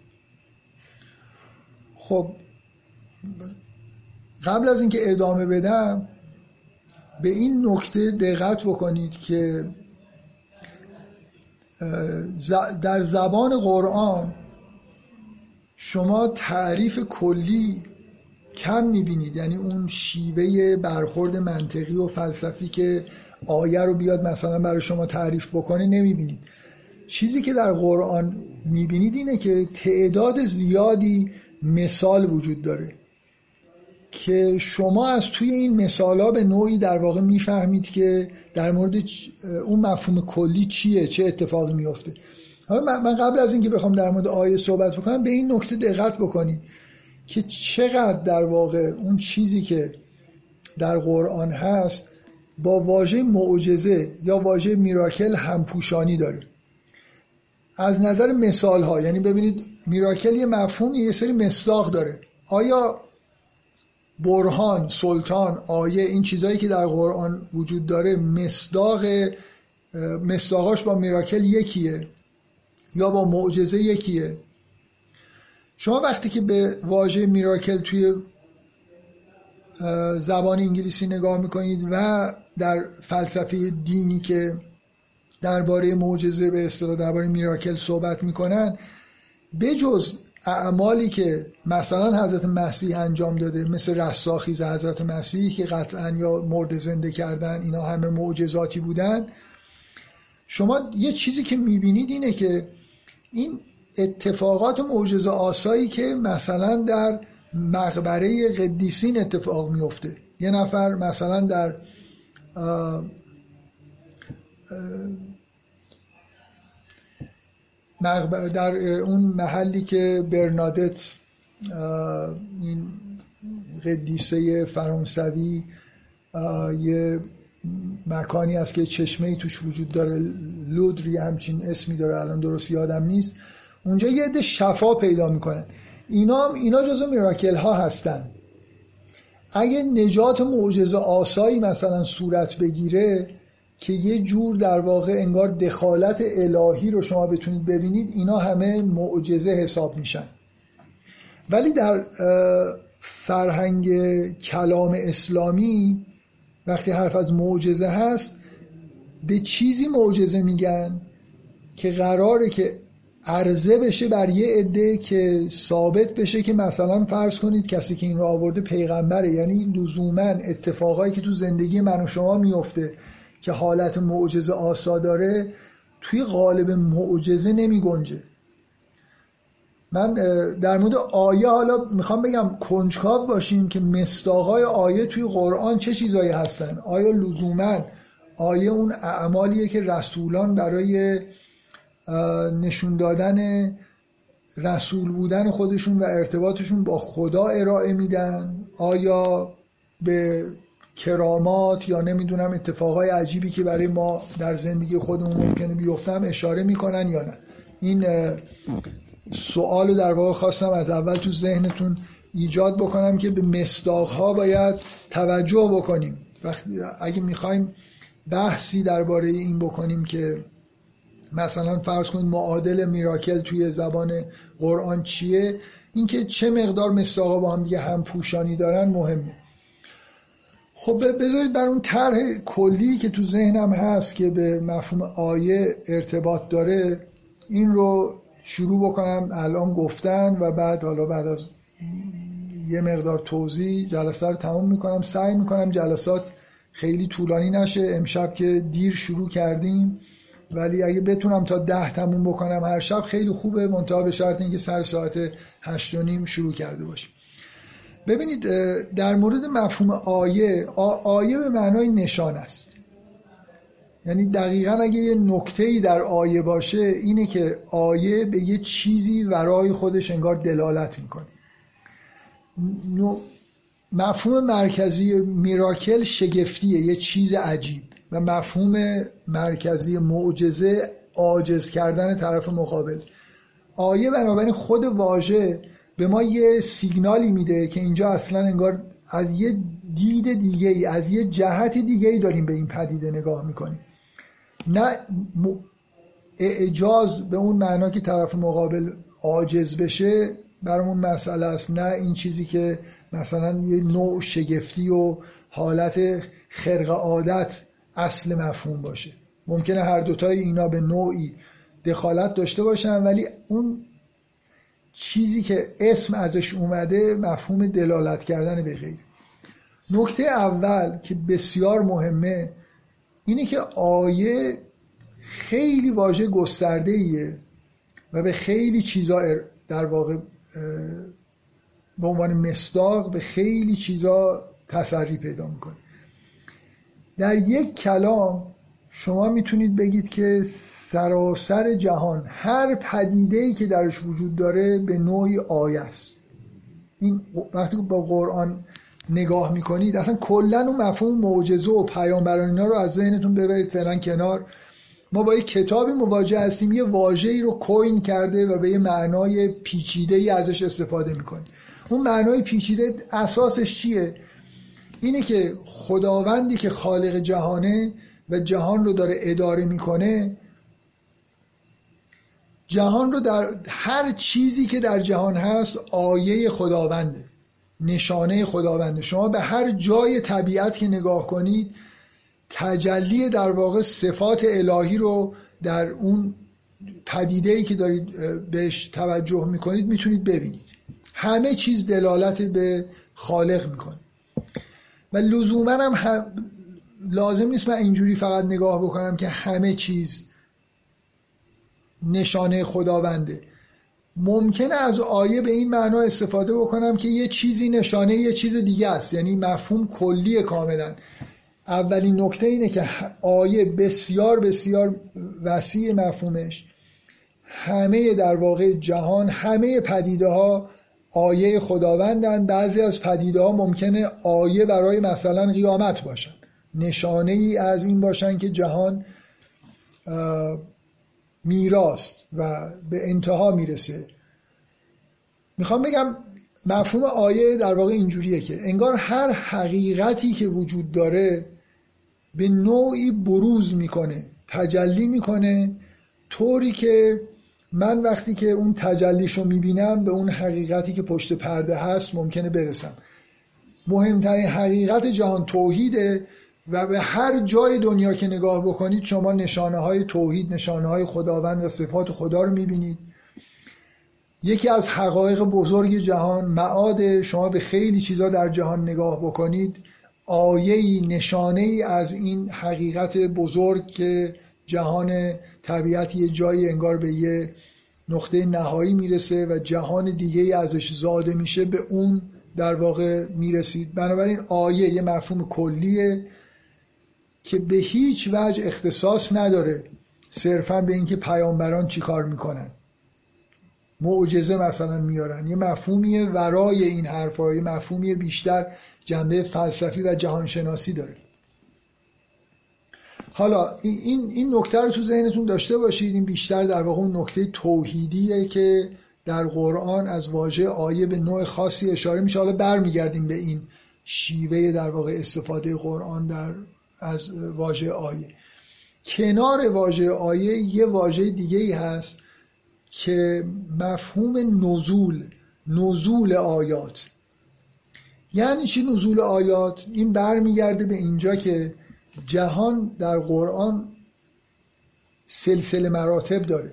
خب قبل از اینکه ادامه بدم به این نکته دقت بکنید که در زبان قرآن شما تعریف کلی کم می‌بینید. یعنی اون شیوه برخورد منطقی و فلسفی که آیه رو بیاد مثلا برای شما تعریف بکنه نمی‌بینید. چیزی که در قرآن می‌بینید اینه که تعداد زیادی مثال وجود داره که شما از توی این مثالا به نوعی در واقع می‌فهمید که در مورد اون مفهوم کلی چیه چه اتفاقی میفته حالا من قبل از اینکه بخوام در مورد آیه صحبت بکنم به این نکته دقت بکنید. که چقدر در واقع اون چیزی که در قرآن هست با واژه معجزه یا واژه میراکل همپوشانی داره. از نظر مثال ها یعنی ببینید میراکل یه مفهوم یه سری مصداق داره. آیا برهان سلطان آیه این چیزهایی که در قرآن وجود داره مصداق مصداقاش با میراکل یکیه یا با معجزه یکیه؟ شما وقتی که به واژه میراکل توی زبان انگلیسی نگاه می‌کنید و در فلسفه دینی که درباره معجزه به اصطلاح درباره میراکل صحبت می‌کنن بجز اعمالی که مثلا حضرت مسیح انجام داده مثل رستاخیز حضرت مسیح که قطعا یا مرد زنده کردن اینا همه معجزاتی بودن شما یه چیزی که می‌بینید اینه که این اتفاقات معجزه آسایی که مثلا در مقبره قدیسین اتفاق میفته. یه نفر مثلا در در اون محلی که برنادت این قدیسه فرانسوی یه مکانی است که چشمه توش وجود داره. لودری همچین اسمی داره. الان درست یادم نیست. اونجا یه عده شفا پیدا می‌کنن. اینا اینا جزو میراکل ها هستن. اگه نجات معجزه آسایی مثلا صورت بگیره که یه جور در واقع انگار دخالت الهی رو شما بتونید ببینید اینا همه معجزه حساب میشن. ولی در فرهنگ کلام اسلامی وقتی حرف از معجزه هست به چیزی معجزه میگن که قراره که عرضه بشه بر یه عده که ثابت بشه که مثلا فرض کنید کسی که این رو آورده پیغمبره. یعنی لزوما اتفاقایی که تو زندگی من و شما میفته که حالت معجزه آسا داره توی قالب معجزه نمی گنجه من در مورد آیه حالا می‌خوام بگم کنجکاو باشیم که مستاقای آیه توی قرآن چه چیزایی هستن. آیا لزوما آیه اون اعمالیه که رسولان برای نشون دادن رسول بودن خودشون و ارتباطشون با خدا ارائه میدن. آیا به کرامات یا نمی‌دونم اتفاقای عجیبی که برای ما در زندگی خودمون ممکنه بیفتم اشاره می‌کنن یا نه؟ این سوال در واقع خواستم از اول تو ذهنتون ایجاد بکنم که به مصداق ها باید توجه بکنیم. وقتی اگه می‌خوایم بحثی درباره این بکنیم که مثلا فرض کنید معادل میراکل توی زبان قرآن چیه؟ اینکه چه مقدار مصداقا با هم دیگه هم پوشانی دارن مهمه. خب بذارید بر اون طرح کلی که تو ذهنم هست که به مفهوم آیه ارتباط داره این رو شروع بکنم. الان گفتن و بعد حالا بعد از یه مقدار توضیح جلسه رو تموم می‌کنم. سعی می‌کنم جلسات خیلی طولانی نشه. امشب که دیر شروع کردیم. ولی اگه بتونم تا ده تموم بکنم هر شب خیلی خوبه. منتها به شرط اینکه سر ساعت هشت و نیم شروع کرده باشیم. ببینید در مورد مفهوم آیه آیه به معنای نشان است. یعنی دقیقا اگه یه نکته در آیه باشه اینه که آیه به یه چیزی ورای خودش انگار دلالت می‌کنه. مفهوم مرکزی میراکل شگفتیه یه چیز عجیب. و مفهوم مرکزی معجزه عاجز کردن طرف مقابل. آیه بنابراین خود واژه به ما یه سیگنالی میده که اینجا اصلا انگار از یه دید دیگه ای از یه جهت دیگه ای داریم به این پدیده نگاه می‌کنیم. نه اعجاز به اون معنا که طرف مقابل عاجز بشه برامون مسئله است نه این چیزی که مثلا یه نوع شگفتی و حالت خرق عادت اصل مفهوم باشه. ممکنه هر دوتای اینا به نوعی دخالت داشته باشن ولی اون چیزی که اسم ازش اومده مفهوم دلالت کردن به غیر. نکته اول که بسیار مهمه اینه که آیه خیلی واژه گسترده ایه و به خیلی چیزا در واقع به عنوان مصداق به خیلی چیزا تسری پیدا می‌کنه. در یک کلام شما می‌تونید بگید که سراسر جهان هر پدیده ای که درش وجود داره به نوعی آیه است. این وقتی با قرآن نگاه می‌کنید اصلا کلا اون مفهوم معجزه و پیامبران اینا رو از ذهنتون ببرید فعلا کنار. ما با یک کتابی مواجه هستیم یه واژه‌ای رو کوین کرده و به یه معنای پیچیده ای ازش استفاده می‌کنه اون معنای پیچیده اساسش چیه؟ اینه که خداوندی که خالق جهانه و جهان رو داره اداره می‌کنه جهان رو در هر چیزی که در جهان هست آیه خداونده نشانه خداونده. شما به هر جای طبیعت که نگاه کنید تجلی در واقع صفات الهی رو در اون پدیده ای که دارید بهش توجه می‌کنید می‌تونید ببینید. همه چیز دلالت به خالق می‌کنه. و لزوما هم, لازم نیست من اینجوری فقط نگاه بکنم که همه چیز نشانه خداونده. ممکنه از آیه به این معنا استفاده بکنم که یه چیزی نشانه یه چیز دیگه است. یعنی مفهوم کلی کاملا. اولین نکته اینه که آیه بسیار بسیار وسیع مفهومش. همه در واقع جهان همه پدیده ها آیه خداوندن بعضی از پدیده ها ممکنه آیه برای مثلا قیامت باشن. نشانه ای از این باشن که جهان میراست و به انتها می‌رسه. می‌خوام بگم مفهوم آیه در واقع اینجوریه که انگار هر حقیقتی که وجود داره به نوعی بروز می‌کنه تجلی می‌کنه طوری که من وقتی که اون تجلیشو می‌بینم به اون حقیقتی که پشت پرده هست ممکنه برسم. مهمترین حقیقت جهان توحیده و به هر جای دنیا که نگاه بکنید شما نشانه های توحید نشانه های خداوند و صفات خدا رو می‌بینید. یکی از حقایق بزرگ جهان معاد شما به خیلی چیزا در جهان نگاه بکنید آیه نشانه ای از این حقیقت بزرگ که جهان طبیعت یه جایی انگار به یه نقطه نهایی می‌رسه و جهان دیگه ازش زاده میشه به اون در واقع می‌رسید. بنابراین آیه یه مفهوم کلیه که به هیچ وجه اختصاص نداره صرفا به اینکه پیامبران چیکار می‌کنن. معجزه مثلا میارن. یه مفهومی ورای این حرفا یه مفهومی بیشتر جنبه فلسفی و جهانشناسی داره. حالا این این نکته رو تو ذهنتون داشته باشید این بیشتر در واقع اون نکته توحیدیه که در قرآن از واژه آیه به نوع خاصی اشاره میشه. حالا برمیگردیم به این شیوه در واقع استفاده قرآن در از واژه آیه. کنار واژه آیه یه واژه دیگه ای هست که مفهوم نزول نزول آیات. یعنی چی نزول آیات؟ این برمیگرده به اینجا که جهان در قرآن سلسله مراتب داره.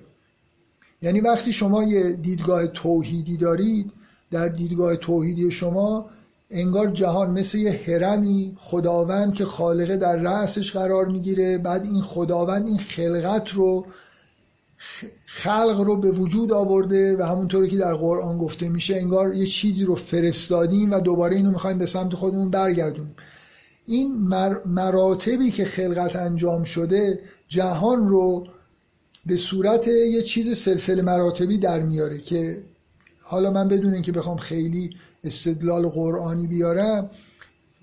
یعنی وقتی شما یه دیدگاه توحیدی دارید در دیدگاه توحیدی شما انگار جهان مثل یه هرمی خداوند که خالقه در رأسش قرار می‌گیره. بعد این خداوند این خلقت رو خلق رو به وجود آورده و همونطوری که در قرآن گفته میشه انگار یه چیزی رو فرستادیم و دوباره اینو می‌خوایم به سمت خودمون برگردونیم. این مراتبی که خلقت انجام شده جهان رو به صورت یه چیز سلسله مراتبی در میاره که حالا من بدون اینکه بخوام خیلی استدلال قرآنی بیارم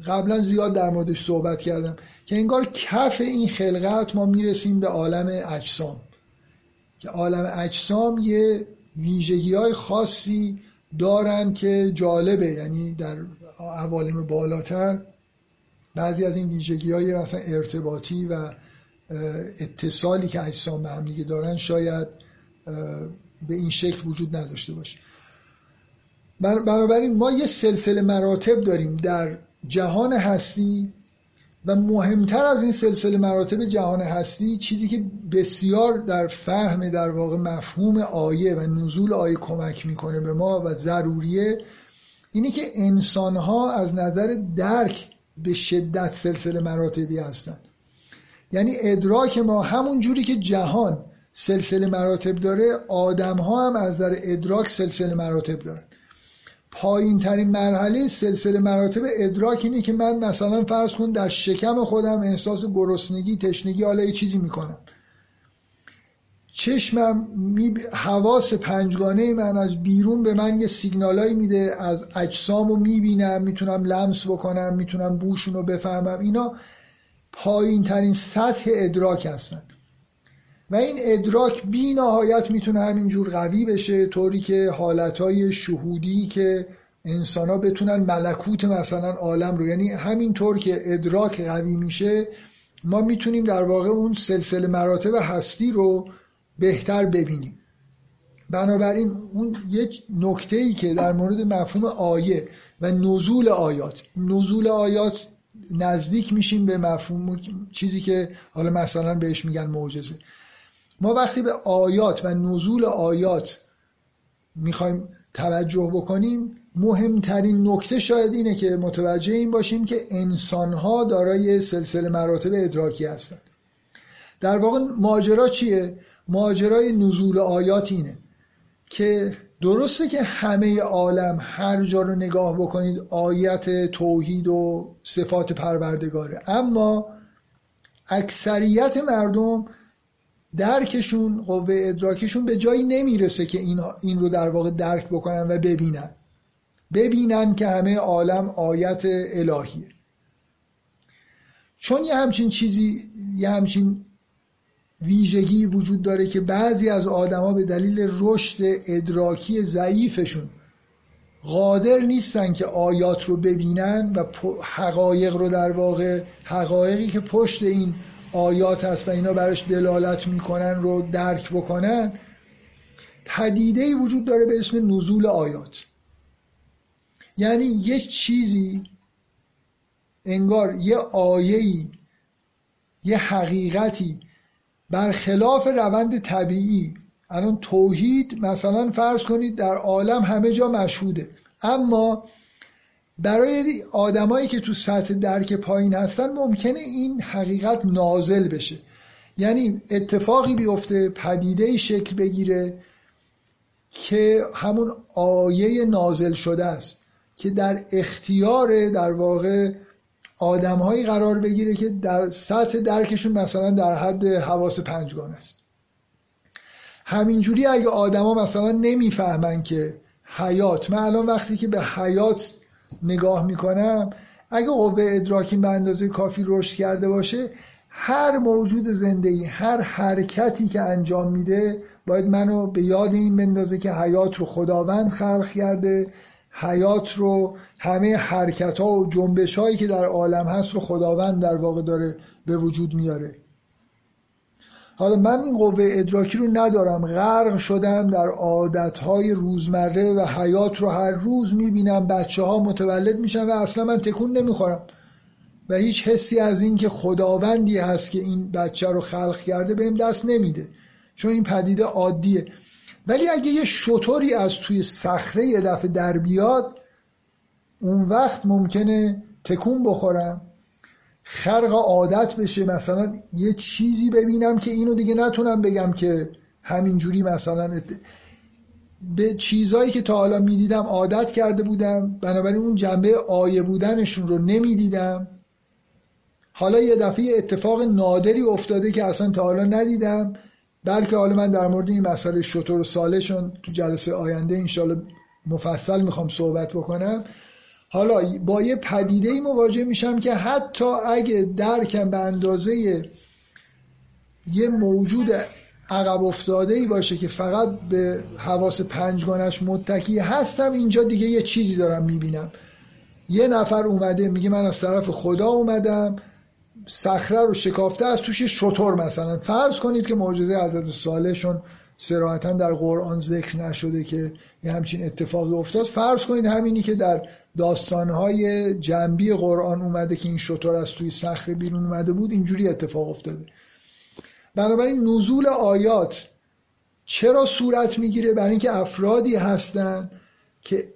قبلا زیاد در موردش صحبت کردم که انگار کف این خلقت ما می‌رسیم به عالم اجسام. که عالم اجسام یه ویژگی های خاصی دارن که جالبه یعنی در عوالم بالاتر بعضی از این ویژگی های مثلا ارتباطی و اتصالی که اجسام به هم دیگه دارن شاید به این شکل وجود نداشته باشه. بنابراین ما یه سلسله مراتب داریم در جهان هستی و مهمتر از این سلسله مراتب جهان هستی چیزی که بسیار در فهم در واقع مفهوم آیه و نزول آیه کمک می‌کنه به ما و ضروریه اینه که انسان ها از نظر درک به شدت سلسله مراتبی هستند یعنی ادراک ما همون جوری که جهان سلسله مراتب داره آدم ها هم از نظر ادراک سلسله مراتب دارن. پایین ترین مرحله سلسله مراتب ادراک اینه که من مثلا فرض کن در شکم خودم احساس گرسنگی تشنگی حالا یه چیزی می‌کنم. چشمم می... حواس پنجگانه من از بیرون به من یه سیگنالایی میده از اجسام رو می‌بینم می‌تونم لمس بکنم می‌تونم بوشون رو بفهمم. اینا پایین ترین سطح ادراک هستن. و این ادراک بی نهایت می‌تونه همینجور قوی بشه طوری که حالتهای شهودی که انسان ها بتونن ملکوت مثلا عالم رو یعنی همینطور که ادراک قوی میشه ما می‌تونیم در واقع اون سلسله مراتب هستی رو بهتر ببینیم. بنابراین اون یک نکته ای که در مورد مفهوم آیه و نزول آیات نزول آیات نزدیک میشیم به مفهوم چیزی که حالا مثلا بهش میگن معجزه. ما وقتی به آیات و نزول آیات می‌خوایم توجه بکنیم مهمترین نکته شاید اینه که متوجه این باشیم که انسانها دارای سلسله مراتب ادراکی هستن. در واقع ماجرا چیه؟ ماجرای نزول آیات اینه که درسته که همه عالم هر جا رو نگاه بکنید آیت توحید و صفات پروردگاره. اما اکثریت مردم درکشون قوه ادراکشون به جایی نمی‌رسه که این, این رو در واقع درک بکنن و ببینن. ببینن که همه عالم آیت الهیه. چون یه همچین چیزی یه همچین ویژگی وجود داره که بعضی از آدما به دلیل رشد ادراکی ضعیفشون قادر نیستن که آیات رو ببینن و حقایق رو در واقع حقایقی که پشت این آیات هست و اینا براش دلالت می‌کنن رو درک بکنن پدیده وجود داره به اسم نزول آیات. یعنی یک چیزی انگار یه آیهی یه حقیقتی برخلاف روند طبیعی. الان توحید مثلا فرض کنید در عالم همه جا مشهوده. اما برای آدمایی که تو سطح درک پایین هستن ممکنه این حقیقت نازل بشه. یعنی اتفاقی بیفته پدیده شکل بگیره که همون آیه نازل شده است. که در اختیار در واقع آدمهایی قرار بگیره که در سطح درکشون مثلا در حد حواس پنجگان است. همینجوری اگه آدما مثلا نمی‌فهمن که حیات من الان وقتی که به حیات نگاه می‌کنم اگه قوه ادراکی به اندازه کافی رشد کرده باشه هر موجود زنده هر حرکتی که انجام میده باید منو به یاد این بندازه که حیات رو خداوند خلق کرده حیات رو همه حرکت ها و جنبش هایی که در عالم هست رو خداوند در واقع داره به وجود میاره. حالا من این قوه ادراکی رو ندارم. غرق شدم در های روزمره و حیات رو هر روز می‌بینم. بچه ها متولد میشن و اصلا من تکون نمی‌خورم. و هیچ حسی از این که خداوندی هست که این بچه رو خلق کرده بهم دست نمیده. چون این پدیده عادیه. ولی اگه یه شطوری از توی صخره یه دفعه در بیاد اون وقت ممکنه تکون بخورم. خرق عادت بشه. مثلا یه چیزی ببینم که اینو دیگه نتونم بگم که همینجوری مثلا به چیزایی که تا حالا می‌دیدم عادت کرده بودم بنابراین اون جنبه آیه بودنشون رو نمی‌دیدم. حالا یه دفعه اتفاق نادری افتاده که اصلا تا حالا ندیدم. بلکه حالا من در مورد این مسئله شطور و ساله چون تو جلسه آینده انشالله مفصل می‌خوام صحبت بکنم حالا با یه پدیده ای مواجه میشم که حتی اگه درکم به اندازه یه موجود عقب افتاده ای باشه که فقط به حواس پنجگانش متکی هستم اینجا دیگه یه چیزی دارم می‌بینم. یه نفر اومده میگه من از طرف خدا اومدم. صخره رو شکافته از توش شطور مثلا. فرض کنید که معجزه حضرت صالحشون سراحتا در قرآن ذکر نشده که یه همچین اتفاق افتاد. فرض کنید همینی که در داستانهای جنبی قرآن اومده که این شطور از توی صخره بیرون اومده بود اینجوری اتفاق افتاده. بنابراین نزول آیات چرا صورت می‌گیره؟ برای اینکه افرادی هستن که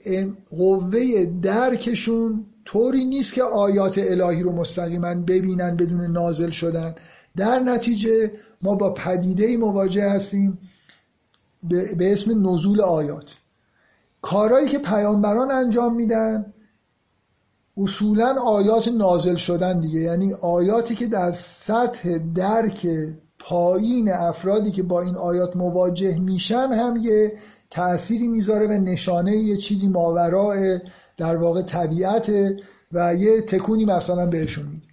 قوه درکشون طوری نیست که آیات الهی رو مستقیما ببینن بدون نازل شدن. در نتیجه ما با پدیده مواجه هستیم به اسم نزول آیات. کارهایی که پیامبران انجام میدن اصولا آیات نازل شدن دیگه. یعنی آیاتی که در سطح درک پایین افرادی که با این آیات مواجه میشن هم یه تأثیری می‌ذاره و نشانه یه چیزی ماورای در واقع طبیعت و یه تکونی مثلا بهشون میده.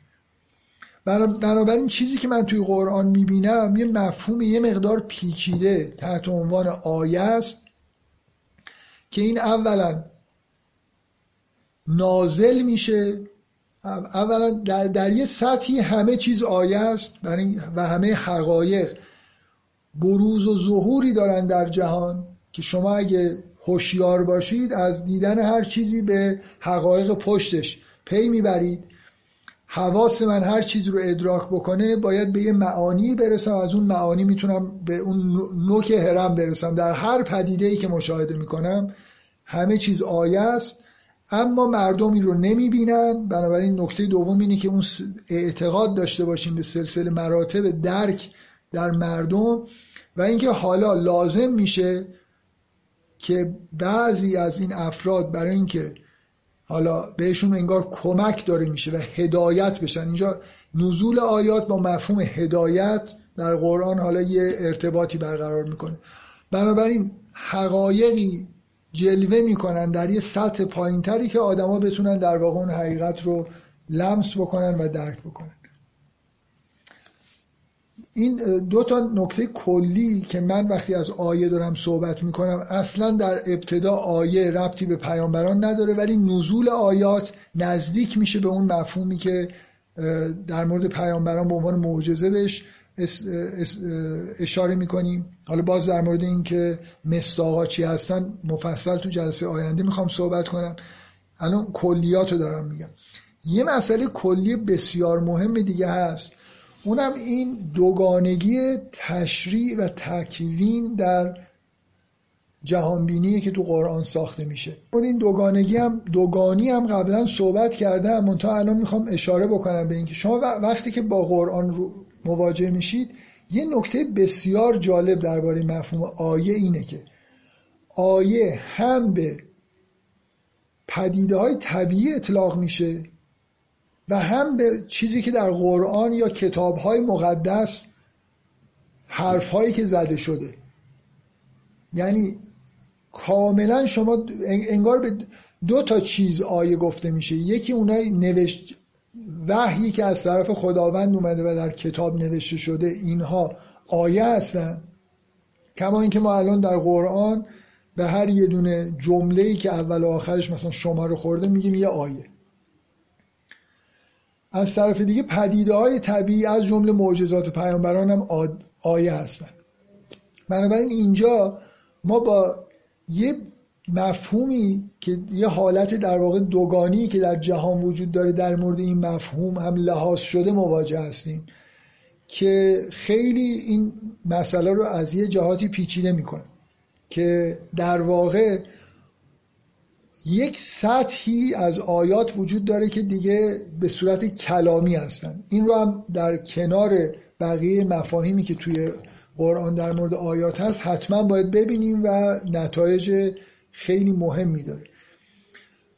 بنابراین چیزی که من توی قرآن می‌بینم یه مفهوم یه مقدار پیچیده تحت عنوان آیه است که این اولا نازل میشه اولا در, در یه سطحی همه چیز آیه است و همه حقایق. بروز و ظهوری دارن در جهان که شما اگه هوشیار باشید از دیدن هر چیزی به حقایق پشتش پی می‌برید. حواس من هر چیز رو ادراک بکنه باید به یه معانی برسم. از اون معانی می‌تونم به اون نوک هرم برسم. در هر پدیده ای که مشاهده می‌کنم همه چیز آیه است. اما مردم این رو نمی‌بینن. بنابراین نکته دوم اینه که اون اعتقاد داشته باشیم به سلسله مراتب درک در مردم و اینکه حالا لازم میشه که بعضی از این افراد برای اینکه حالا بهشون انگار کمک داره میشه و هدایت بشن. اینجا نزول آیات با مفهوم هدایت در قرآن حالا یه ارتباطی برقرار می‌کنه. بنابراین حقایقی جلوه می‌کنن در یه سطح پایینتری که آدما بتونن در واقع اون حقیقت رو لمس بکنن و درک بکنن. این دو تا نکته کلی که من وقتی از آیه دارم صحبت می‌کنم اصلا در ابتدا آیه ربطی به پیامبران نداره ولی نزول آیات نزدیک میشه به اون مفهومی که در مورد پیامبران به عنوان معجزه بهش اشاره می‌کنیم. حالا باز در مورد این که مستاقا چی هستن مفصل تو جلسه آینده می‌خوام صحبت کنم. الان کلیات رو دارم میگم. یه مسئله کلی بسیار مهم دیگه هست. اونم این دوگانگی تشریع و تکوین در جهانبینی که تو قرآن ساخته میشه. این دوگانگی هم دوگانی هم قبلا صحبت کردم. منتها الان می‌خوام اشاره بکنم به اینکه شما وقتی که با قرآن رو مواجه میشید یه نکته بسیار جالب درباره مفهوم آیه اینه که آیه هم به پدیده های طبیعی اطلاق میشه. و هم به چیزی که در قرآن یا کتاب های مقدس حرف هایی که زده شده. یعنی کاملا شما انگار به دو تا چیز آیه گفته میشه. یکی اونای نوشت وحیی که از طرف خداوند اومده و در کتاب نوشته شده اینها آیه هستن. کما اینکه ما الان در قرآن به هر یه دونه جمله ای که اول و آخرش مثلا شما رو خورده میگیم یه آیه. از طرف دیگه پدیده های طبیعی از جمله معجزات پیامبران هم آیه هستن. بنابراین اینجا ما با یه مفهومی که یه حالت در واقع دوگانی که در جهان وجود داره در مورد این مفهوم هم لحاظ شده مواجه هستیم که خیلی این مسئله رو از یه جهاتی پیچیده می‌کنه که در واقع یک سطحی از آیات وجود داره که دیگه به صورت کلامی هستن. این رو هم در کنار بقیه مفاهیمی که توی قرآن در مورد آیات هست حتما باید ببینیم و نتایج خیلی مهمی داره.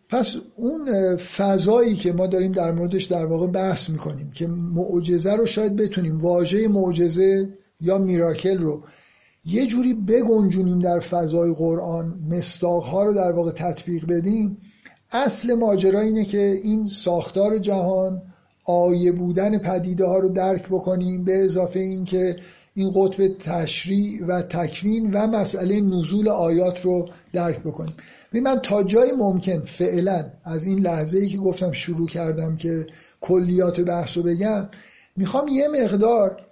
پس اون فضایی که ما داریم در موردش در واقع بحث می‌کنیم که معجزه رو شاید بتونیم واژه معجزه یا میراکل رو یه جوری بگنجونیم در فضای قرآن مستاقها رو در واقع تطبیق بدیم. اصل ماجرا اینه که این ساختار جهان آیه بودن پدیده ها رو درک بکنیم به اضافه اینکه این قطب تشریع و تکوین و مسئله نزول آیات رو درک بکنیم. من تا جای ممکن فعلا از این لحظه ای که گفتم شروع کردم که کلیات بحث رو بگم می‌خوام یه مقدار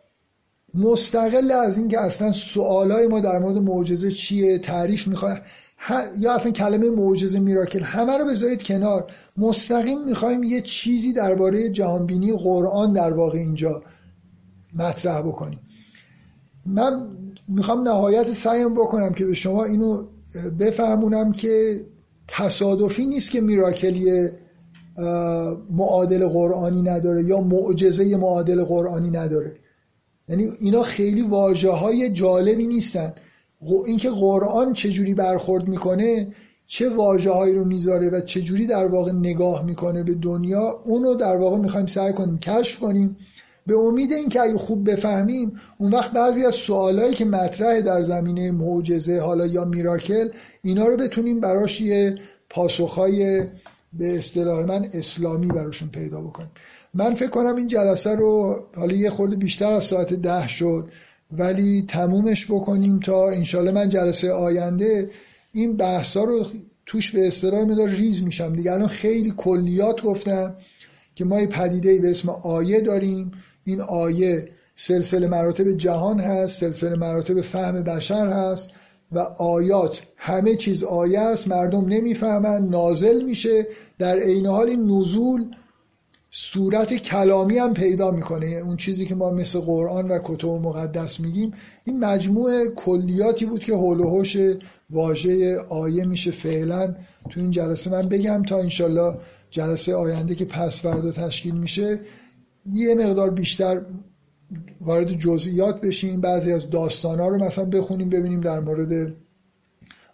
مستقل از اینکه اصلا سوالای ما در مورد معجزه چیه تعریف می‌خواد یا اصلا کلمه معجزه میراکل همه رو بذارید کنار. مستقیم می‌خوایم یه چیزی درباره جهانبینی قرآن در واقع اینجا مطرح بکنیم. من می‌خوام نهایت سعیم بکنم که به شما اینو بفهمونم که تصادفی نیست که میراکلی معادل قرآنی نداره یا معجزه معادل قرآنی نداره. یعنی اینا خیلی واجه های جالبی نیستن. اینکه قرآن چجوری برخورد می‌کنه چه واجه هایی رو می‌ذاره و چجوری در واقع نگاه می‌کنه به دنیا اونو در واقع می‌خوایم سعی کنیم کشف کنیم. به امید اینکه اگه خوب بفهمیم اون وقت بعضی از سوالایی که مطرح در زمینه معجزه حالا یا میراکل اینا رو بتونیم براش یه پاسخهای به اصطلاح من اسلامی براشون پیدا بکنیم. من فکر کنم این جلسه رو حالا یه خورده بیشتر از ساعت ده شد ولی تمومش بکنیم تا انشالله من جلسه آینده این بحثا رو توش به اصطلاح مدار ریز میشم. دیگه الان خیلی کلیات گفتم که ما یه پدیده به اسم آیه داریم. این آیه سلسله مراتب جهان هست سلسله مراتب فهم بشر هست و آیات همه چیز آیه است. مردم نمی‌فهمن نازل میشه. در عین حال این نزول صورت کلامی هم پیدا می‌کنه. اون چیزی که ما مثل قرآن و کتب مقدس میگیم این مجموعه کلیاتی بود که حول و حوش واژه آیه میشه فعلا تو این جلسه. من بگم تا انشالله جلسه آینده که پس فردا تشکیل میشه یه مقدار بیشتر وارد جزئیات بشیم. بعضی از داستانا رو مثلا بخونیم ببینیم در مورد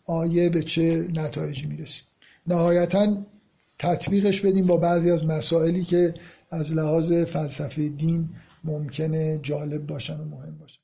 آیه به چه نتایجی می‌رسیم. نهایتا تطبیقش بدیم با بعضی از مسائلی که از لحاظ فلسفه دین ممکنه جالب باشن و مهم باشن.